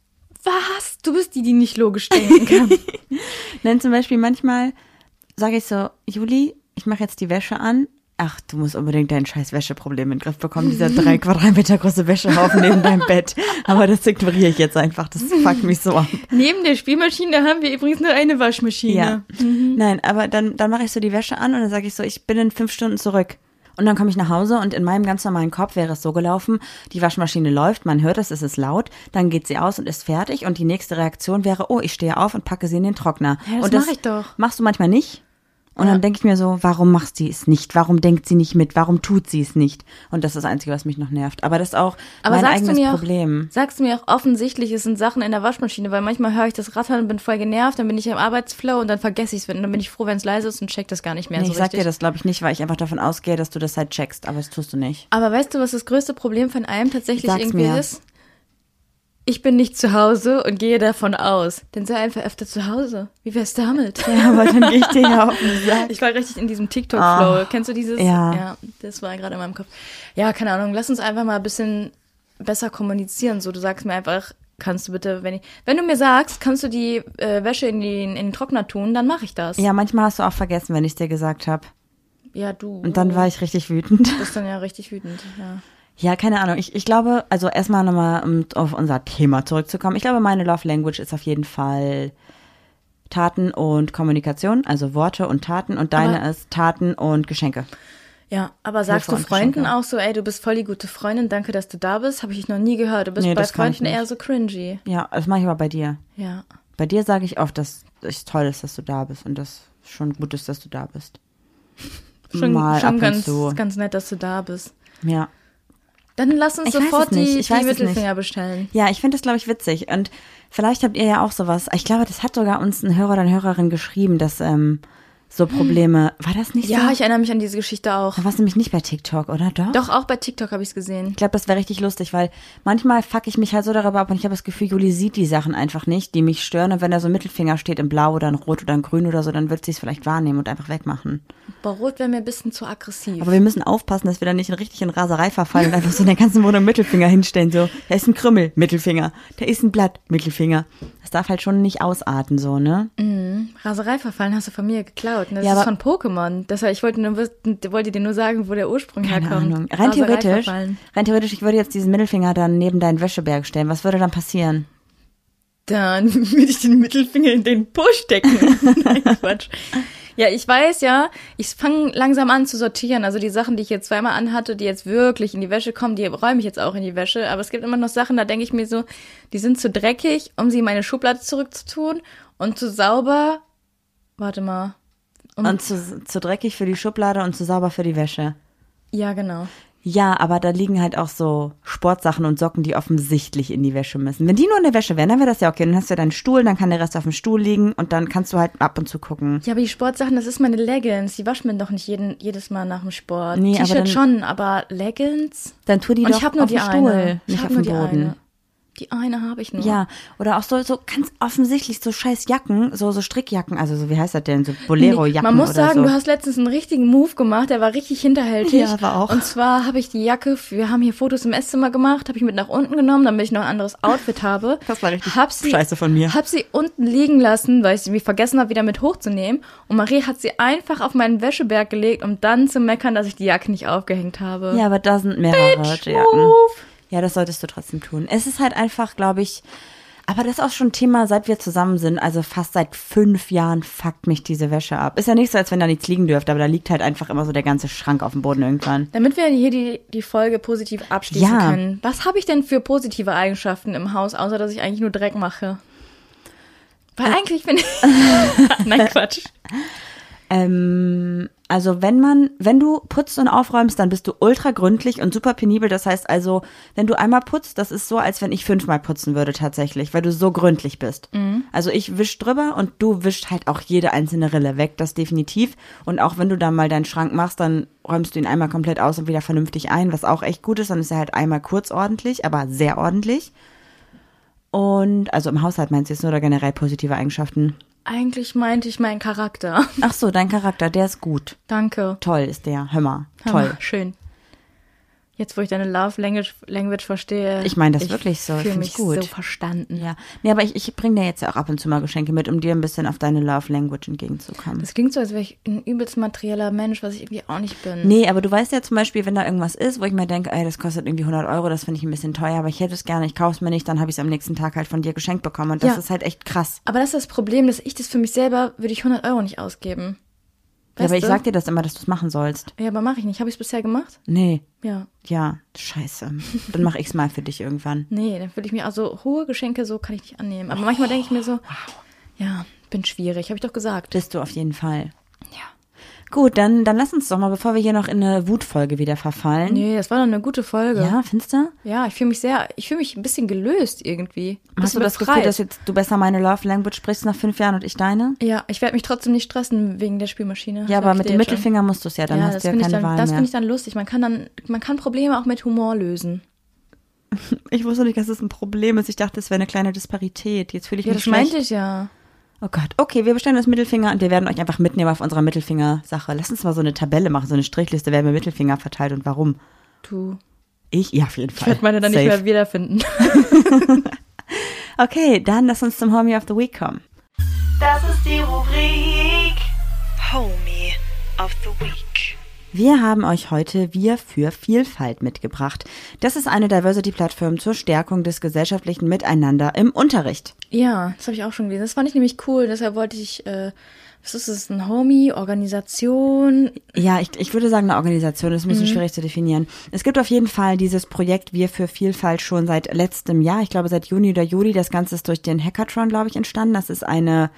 Was? Du bist die, die nicht logisch denken kann. *laughs* Denn zum Beispiel manchmal sage ich so, Juli, ich mache jetzt die Wäsche an. Ach, du musst unbedingt dein scheiß Wäscheproblem in den Griff bekommen. Dieser drei *laughs* Quadratmeter große Wäschehaufen neben deinem Bett. Aber das ignoriere ich jetzt einfach. Das fuckt mich so ab. Neben der Spielmaschine haben wir übrigens nur eine Waschmaschine. Ja. Nein, aber dann, dann mache ich so die Wäsche an und dann sage ich so, ich bin in fünf Stunden zurück. Und dann komme ich nach Hause und in meinem ganz normalen Kopf wäre es so gelaufen, die Waschmaschine läuft, man hört es, es ist laut, dann geht sie aus und ist fertig und die nächste Reaktion wäre, oh, ich stehe auf und packe sie in den Trockner. Ja, das und mach ich doch. Machst du manchmal nicht? Und Ja. dann denke ich mir so, warum macht sie es nicht? Warum denkt sie nicht mit? Warum tut sie es nicht? Und das ist das Einzige, was mich noch nervt. Aber das ist auch Aber mein eigenes auch, Problem. Sagst du mir auch offensichtlich, es sind Sachen in der Waschmaschine, weil manchmal höre ich das Rattern und bin voll genervt, dann bin ich im Arbeitsflow und dann vergesse ich es, dann bin ich froh, wenn es leise ist und check das gar nicht mehr Nee, so ich sag richtig. dir das, glaube ich, nicht, weil ich einfach davon ausgehe, dass du das halt checkst, aber das tust du nicht. Aber weißt du, was das größte Problem von allem tatsächlich Sag's irgendwie mir. ist? Ich bin nicht zu Hause und gehe davon aus. Dann sei einfach öfter zu Hause. Wie wär's damit? Ja, aber dann gehe ich dir ja auf den Sack. Ich war richtig in diesem TikTok-Flow. Ah, Kennst du dieses? ja. Ja, das war gerade in meinem Kopf. Ja, keine Ahnung. Lass uns einfach mal ein bisschen besser kommunizieren. So, du sagst mir einfach, kannst du bitte, wenn ich, wenn du mir sagst, kannst du die äh, Wäsche in den, in den Trockner tun, dann mache ich das. Ja, manchmal hast du auch vergessen, wenn ich dir gesagt habe. Ja, du. Und dann war ich richtig wütend. bist dann ja richtig wütend. Ja. Ja, keine Ahnung. Ich, ich glaube, also erstmal nochmal, um auf unser Thema zurückzukommen. Ich glaube, meine Love Language ist auf jeden Fall Taten und Kommunikation, also Worte und Taten. Und deine Aber- ist Taten und Geschenke. Ja, aber sagst du und Freunden Geschenke. auch so, ey, du bist voll die gute Freundin, danke, dass du da bist? Habe ich noch nie gehört. Du bist Nee, bei Freunden eher so cringy. Ja, das mache ich aber bei dir. Ja. Bei dir sage ich oft, dass es toll ist, dass du da bist und dass schon gut ist, dass du da bist. *laughs* Schon, Mal schon ab und ganz, zu. ganz nett, dass du da bist. Ja. Dann lass uns Ich sofort nicht, die, die Mittelfinger bestellen. Ja, ich finde das, glaube ich, witzig. Und vielleicht habt ihr ja auch sowas. Ich glaube, das hat sogar uns ein Hörer oder eine Hörerin geschrieben, dass ähm, so Probleme. War das nicht Ja, so? ich erinnere mich an diese Geschichte auch. Da war es nämlich nicht bei TikTok, oder? Doch? Doch, auch bei TikTok habe ich es gesehen. Ich glaube, das wäre richtig lustig, weil manchmal fuck ich mich halt so darüber ab und ich habe das Gefühl, Juli sieht die Sachen einfach nicht, die mich stören. Und wenn da so ein Mittelfinger steht in Blau oder in Rot oder in Grün oder so, dann wird sie es vielleicht wahrnehmen und einfach wegmachen. Bei Rot wäre mir ein bisschen zu aggressiv. Aber wir müssen aufpassen, dass wir dann nicht in richtig in Raserei verfallen und einfach so in der ganzen Wohnung Mittelfinger hinstellen. So, da ist ein Krümmel, Mittelfinger. Da ist ein Blatt, Mittelfinger. Das darf halt schon nicht ausarten, so, ne? Raserei verfallen hast du von mir geklaut. Ne? Das Ja, ist von Pokémon. Deshalb, ich wollte, nur, wollte dir nur sagen, wo der Ursprung Keine herkommt. Ahnung. Rein theoretisch, rein theoretisch, ich würde jetzt diesen Mittelfinger dann neben deinen Wäscheberg stellen. Was würde dann passieren? Dann *laughs* würde ich den Mittelfinger in den Po stecken. *laughs* Nein, Quatsch. Ja, ich weiß ja, ich fange langsam an zu sortieren. Also die Sachen, die ich jetzt zweimal anhatte, die jetzt wirklich in die Wäsche kommen, die räume ich jetzt auch in die Wäsche. Aber es gibt immer noch Sachen, da denke ich mir so, die sind zu dreckig, um sie in meine Schublade zurückzutun und zu sauber. Warte mal. Um, Und zu, zu dreckig für die Schublade und zu sauber für die Wäsche. ja, genau. Ja, aber da liegen halt auch so Sportsachen und Socken, die offensichtlich in die Wäsche müssen. Wenn die nur in der Wäsche wären, dann wäre das ja okay. Dann hast du deinen Stuhl, dann kann der Rest auf dem Stuhl liegen und dann kannst du halt ab und zu gucken. Ja, aber die Sportsachen, das ist meine Leggings. Die waschen mir doch nicht jeden, jedes Mal nach dem Sport. Nee, T-Shirt schon, aber Leggings? Dann tu die Und doch ich habe nur auf die dem Stuhl, eine. Ich nicht hab auf dem Boden. eine. Die eine habe ich nur. Ja, oder auch so, so ganz offensichtlich so scheiß Jacken, so, so Strickjacken, also so, wie heißt das denn, so Bolero-Jacken Man muss sagen, so. du hast letztens einen richtigen Move gemacht, der war richtig hinterhältig. Ja, war auch. Und zwar habe ich die Jacke, wir haben hier Fotos im Esszimmer gemacht, habe ich mit nach unten genommen, damit ich noch ein anderes Outfit habe. *laughs* Das war richtig hab sie, scheiße von mir. Hab sie unten liegen lassen, weil ich sie vergessen habe, wieder mit hochzunehmen. Und Marie hat sie einfach auf meinen Wäscheberg gelegt, um dann zu meckern, dass ich die Jacke nicht aufgehängt habe. Ja, aber da sind mehrere Jacken. Move. Ja, das solltest du trotzdem tun. Es ist halt einfach, glaube ich, aber das ist auch schon Thema, seit wir zusammen sind, also fast seit fünf Jahren fuckt mich diese Wäsche ab. Ist ja nicht so, als wenn da nichts liegen dürfte, aber da liegt halt einfach immer so der ganze Schrank auf dem Boden irgendwann. Damit wir hier die, die Folge positiv abschließen Ja. können. Was habe ich denn für positive Eigenschaften im Haus, außer dass ich eigentlich nur Dreck mache? Weil eigentlich finde ich. *laughs* Nein, *laughs* Quatsch. Ähm, Also wenn man, wenn du putzt und aufräumst, dann bist du ultra gründlich und super penibel. Das heißt also, wenn du einmal putzt, das ist so, als wenn ich fünfmal putzen würde tatsächlich, weil du so gründlich bist. Also ich wisch drüber und du wischst halt auch jede einzelne Rille weg, das definitiv. Und auch wenn du dann mal deinen Schrank machst, dann räumst du ihn einmal komplett aus und wieder vernünftig ein, was auch echt gut ist. Dann ist er halt einmal kurz ordentlich, aber sehr ordentlich. Und also im Haushalt meinst du jetzt nur oder generell positive Eigenschaften? Eigentlich meinte ich meinen Charakter. Ach so, dein Charakter, der ist gut. Danke. Toll ist der. Hör mal. Toll. Hammer, Schön. Jetzt, wo ich deine Love Language, Language verstehe. Ich meine das wirklich so. Ich fühle mich gut. so verstanden. Ja. Nee, aber ich, ich bringe dir jetzt ja auch ab und zu mal Geschenke mit, um dir ein bisschen auf deine Love Language entgegenzukommen. Das klingt so, als wäre ich ein übelst materieller Mensch, was ich irgendwie auch nicht bin. Nee, aber du weißt ja zum Beispiel, wenn da irgendwas ist, wo ich mir denke, ey, das kostet irgendwie 100 Euro, das finde ich ein bisschen teuer, aber ich hätte es gerne, ich kaufe es mir nicht, dann habe ich es am nächsten Tag halt von dir geschenkt bekommen und das Ja. ist halt echt krass. Aber das ist das Problem, dass ich das für mich selber, würde ich 100 Euro nicht ausgeben. Ja, aber ich sag dir das immer, dass du es machen sollst. Ja, aber mache ich nicht. Habe ich es bisher gemacht? Nee, Ja. ja, scheiße. Dann mache ich es mal für dich irgendwann. *laughs* Nee, dann würde ich mir also hohe Geschenke, so kann ich nicht annehmen. Aber manchmal denke ich mir so, ja, bin schwierig, habe ich doch gesagt. Bist du auf jeden Fall. Ja. Gut, dann, dann lass uns doch mal, bevor wir hier noch in eine Wutfolge wieder verfallen. Nee, das war doch eine gute Folge. Ja, findest du? Ja, ich fühle mich sehr, ich fühle mich ein bisschen gelöst irgendwie. Hast du das Gefühl, befreit. dass jetzt du besser meine Love Language sprichst nach fünf Jahren und ich deine? Ja, ich werde mich trotzdem nicht stressen wegen der Spielmaschine. Ja, aber mit dem jetzt schon. Mittelfinger musst du es ja, dann ja, hast das du ja finde keine ich dann, Wahl das finde ich dann lustig. Man kann dann, man kann Probleme auch mit Humor lösen. *laughs* Ich wusste nicht, dass es ein Problem ist. Ich dachte, es wäre eine kleine Disparität. Jetzt fühle ich Ja, mich das schlecht. meinte ich ja. Oh Gott. Okay, wir bestellen das Mittelfinger und wir werden euch einfach mitnehmen auf unserer Mittelfinger-Sache. Lass uns mal so eine Tabelle machen, so eine Strichliste, wer mir Mittelfinger verteilt und warum. Du. Ich? Ja, auf jeden Ich Fall. werde meine dann Safe. nicht mehr wiederfinden. *laughs* Okay, dann lass uns zum Homie of the Week kommen. Das ist die Rubrik Homie of the Week. Wir haben euch heute Wir für Vielfalt mitgebracht. Das ist eine Diversity-Plattform zur Stärkung des gesellschaftlichen Miteinander im Unterricht. Ja, das habe ich auch schon gelesen. Das fand ich nämlich cool. Deshalb wollte ich, äh, was ist das, ein Homie, Organisation? Ja, ich, ich würde sagen, eine Organisation ist ein bisschen schwierig zu definieren. Es gibt auf jeden Fall dieses Projekt Wir für Vielfalt schon seit letztem Jahr. Ich glaube, seit Juni oder Juli. Das Ganze ist durch den Hackathon, glaube ich, entstanden. Das ist eine,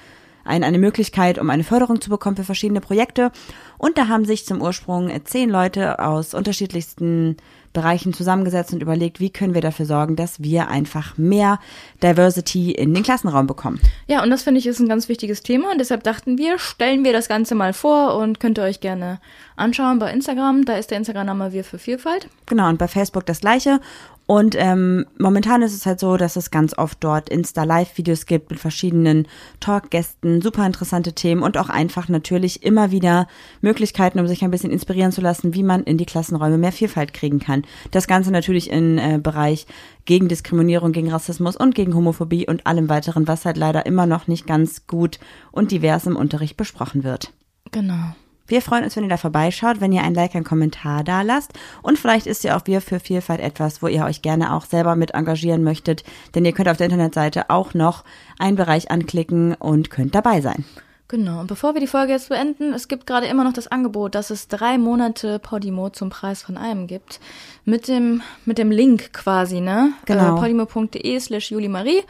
ein, eine Möglichkeit, um eine Förderung zu bekommen für verschiedene Projekte. Und da haben sich zum Ursprung zehn Leute aus unterschiedlichsten Bereichen zusammengesetzt und überlegt, wie können wir dafür sorgen, dass wir einfach mehr Diversity in den Klassenraum bekommen. Ja, und das finde ich ist ein ganz wichtiges Thema. Und deshalb dachten wir, stellen wir das Ganze mal vor und könnt ihr euch gerne anschauen bei Instagram. Da ist der Instagram-Name Wir für Vielfalt. Genau, und bei Facebook das gleiche. Und ähm, momentan ist es halt so, dass es ganz oft dort Insta-Live-Videos gibt mit verschiedenen Talkgästen, super interessante Themen und auch einfach natürlich immer wieder Möglichkeiten, um sich ein bisschen inspirieren zu lassen, wie man in die Klassenräume mehr Vielfalt kriegen kann. Das Ganze natürlich im äh, Bereich gegen Diskriminierung, gegen Rassismus und gegen Homophobie und allem weiteren, was halt leider immer noch nicht ganz gut und divers im Unterricht besprochen wird. Genau. Wir freuen uns, wenn ihr da vorbeischaut, wenn ihr ein Like, einen Kommentar da lasst. Und vielleicht ist ja auch Wir für Vielfalt etwas, wo ihr euch gerne auch selber mit engagieren möchtet. Denn ihr könnt auf der Internetseite auch noch einen Bereich anklicken und könnt dabei sein. Genau. Und bevor wir die Folge jetzt beenden, es gibt gerade immer noch das Angebot, dass es drei Monate Podimo zum Preis von einem gibt. Mit dem, mit dem Link quasi, ne? Genau. Äh, podimo.de slash julimarie.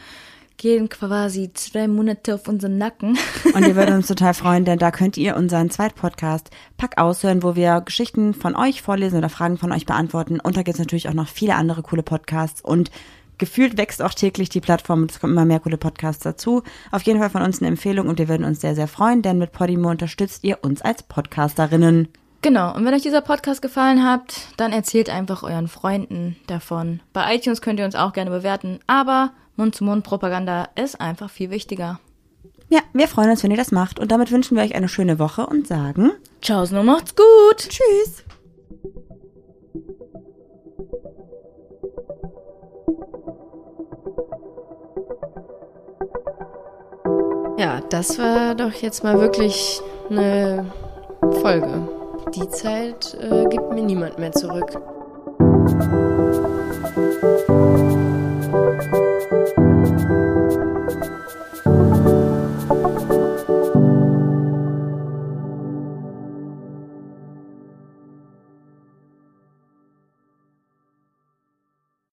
Gehen quasi zwei Monate auf unseren Nacken. *laughs* Und wir würden uns *laughs* total freuen, denn da könnt ihr unseren Zweitpodcast Pack aushören, wo wir Geschichten von euch vorlesen oder Fragen von euch beantworten. Und da gibt es natürlich auch noch viele andere coole Podcasts und gefühlt wächst auch täglich die Plattform und es kommen immer mehr coole Podcasts dazu. Auf jeden Fall von uns eine Empfehlung und wir würden uns sehr, sehr freuen, denn mit Podimo unterstützt ihr uns als Podcasterinnen. Genau, und wenn euch dieser Podcast gefallen hat, dann erzählt einfach euren Freunden davon. Bei iTunes könnt ihr uns auch gerne bewerten, aber Mund-zu-Mund-Propaganda ist einfach viel wichtiger. Ja, wir freuen uns, wenn ihr das macht und damit wünschen wir euch eine schöne Woche und sagen Ciao, und macht's gut! Tschüss. Ja, das war doch jetzt mal wirklich eine Folge. Die Zeit äh, gibt mir niemand mehr zurück. Thank you.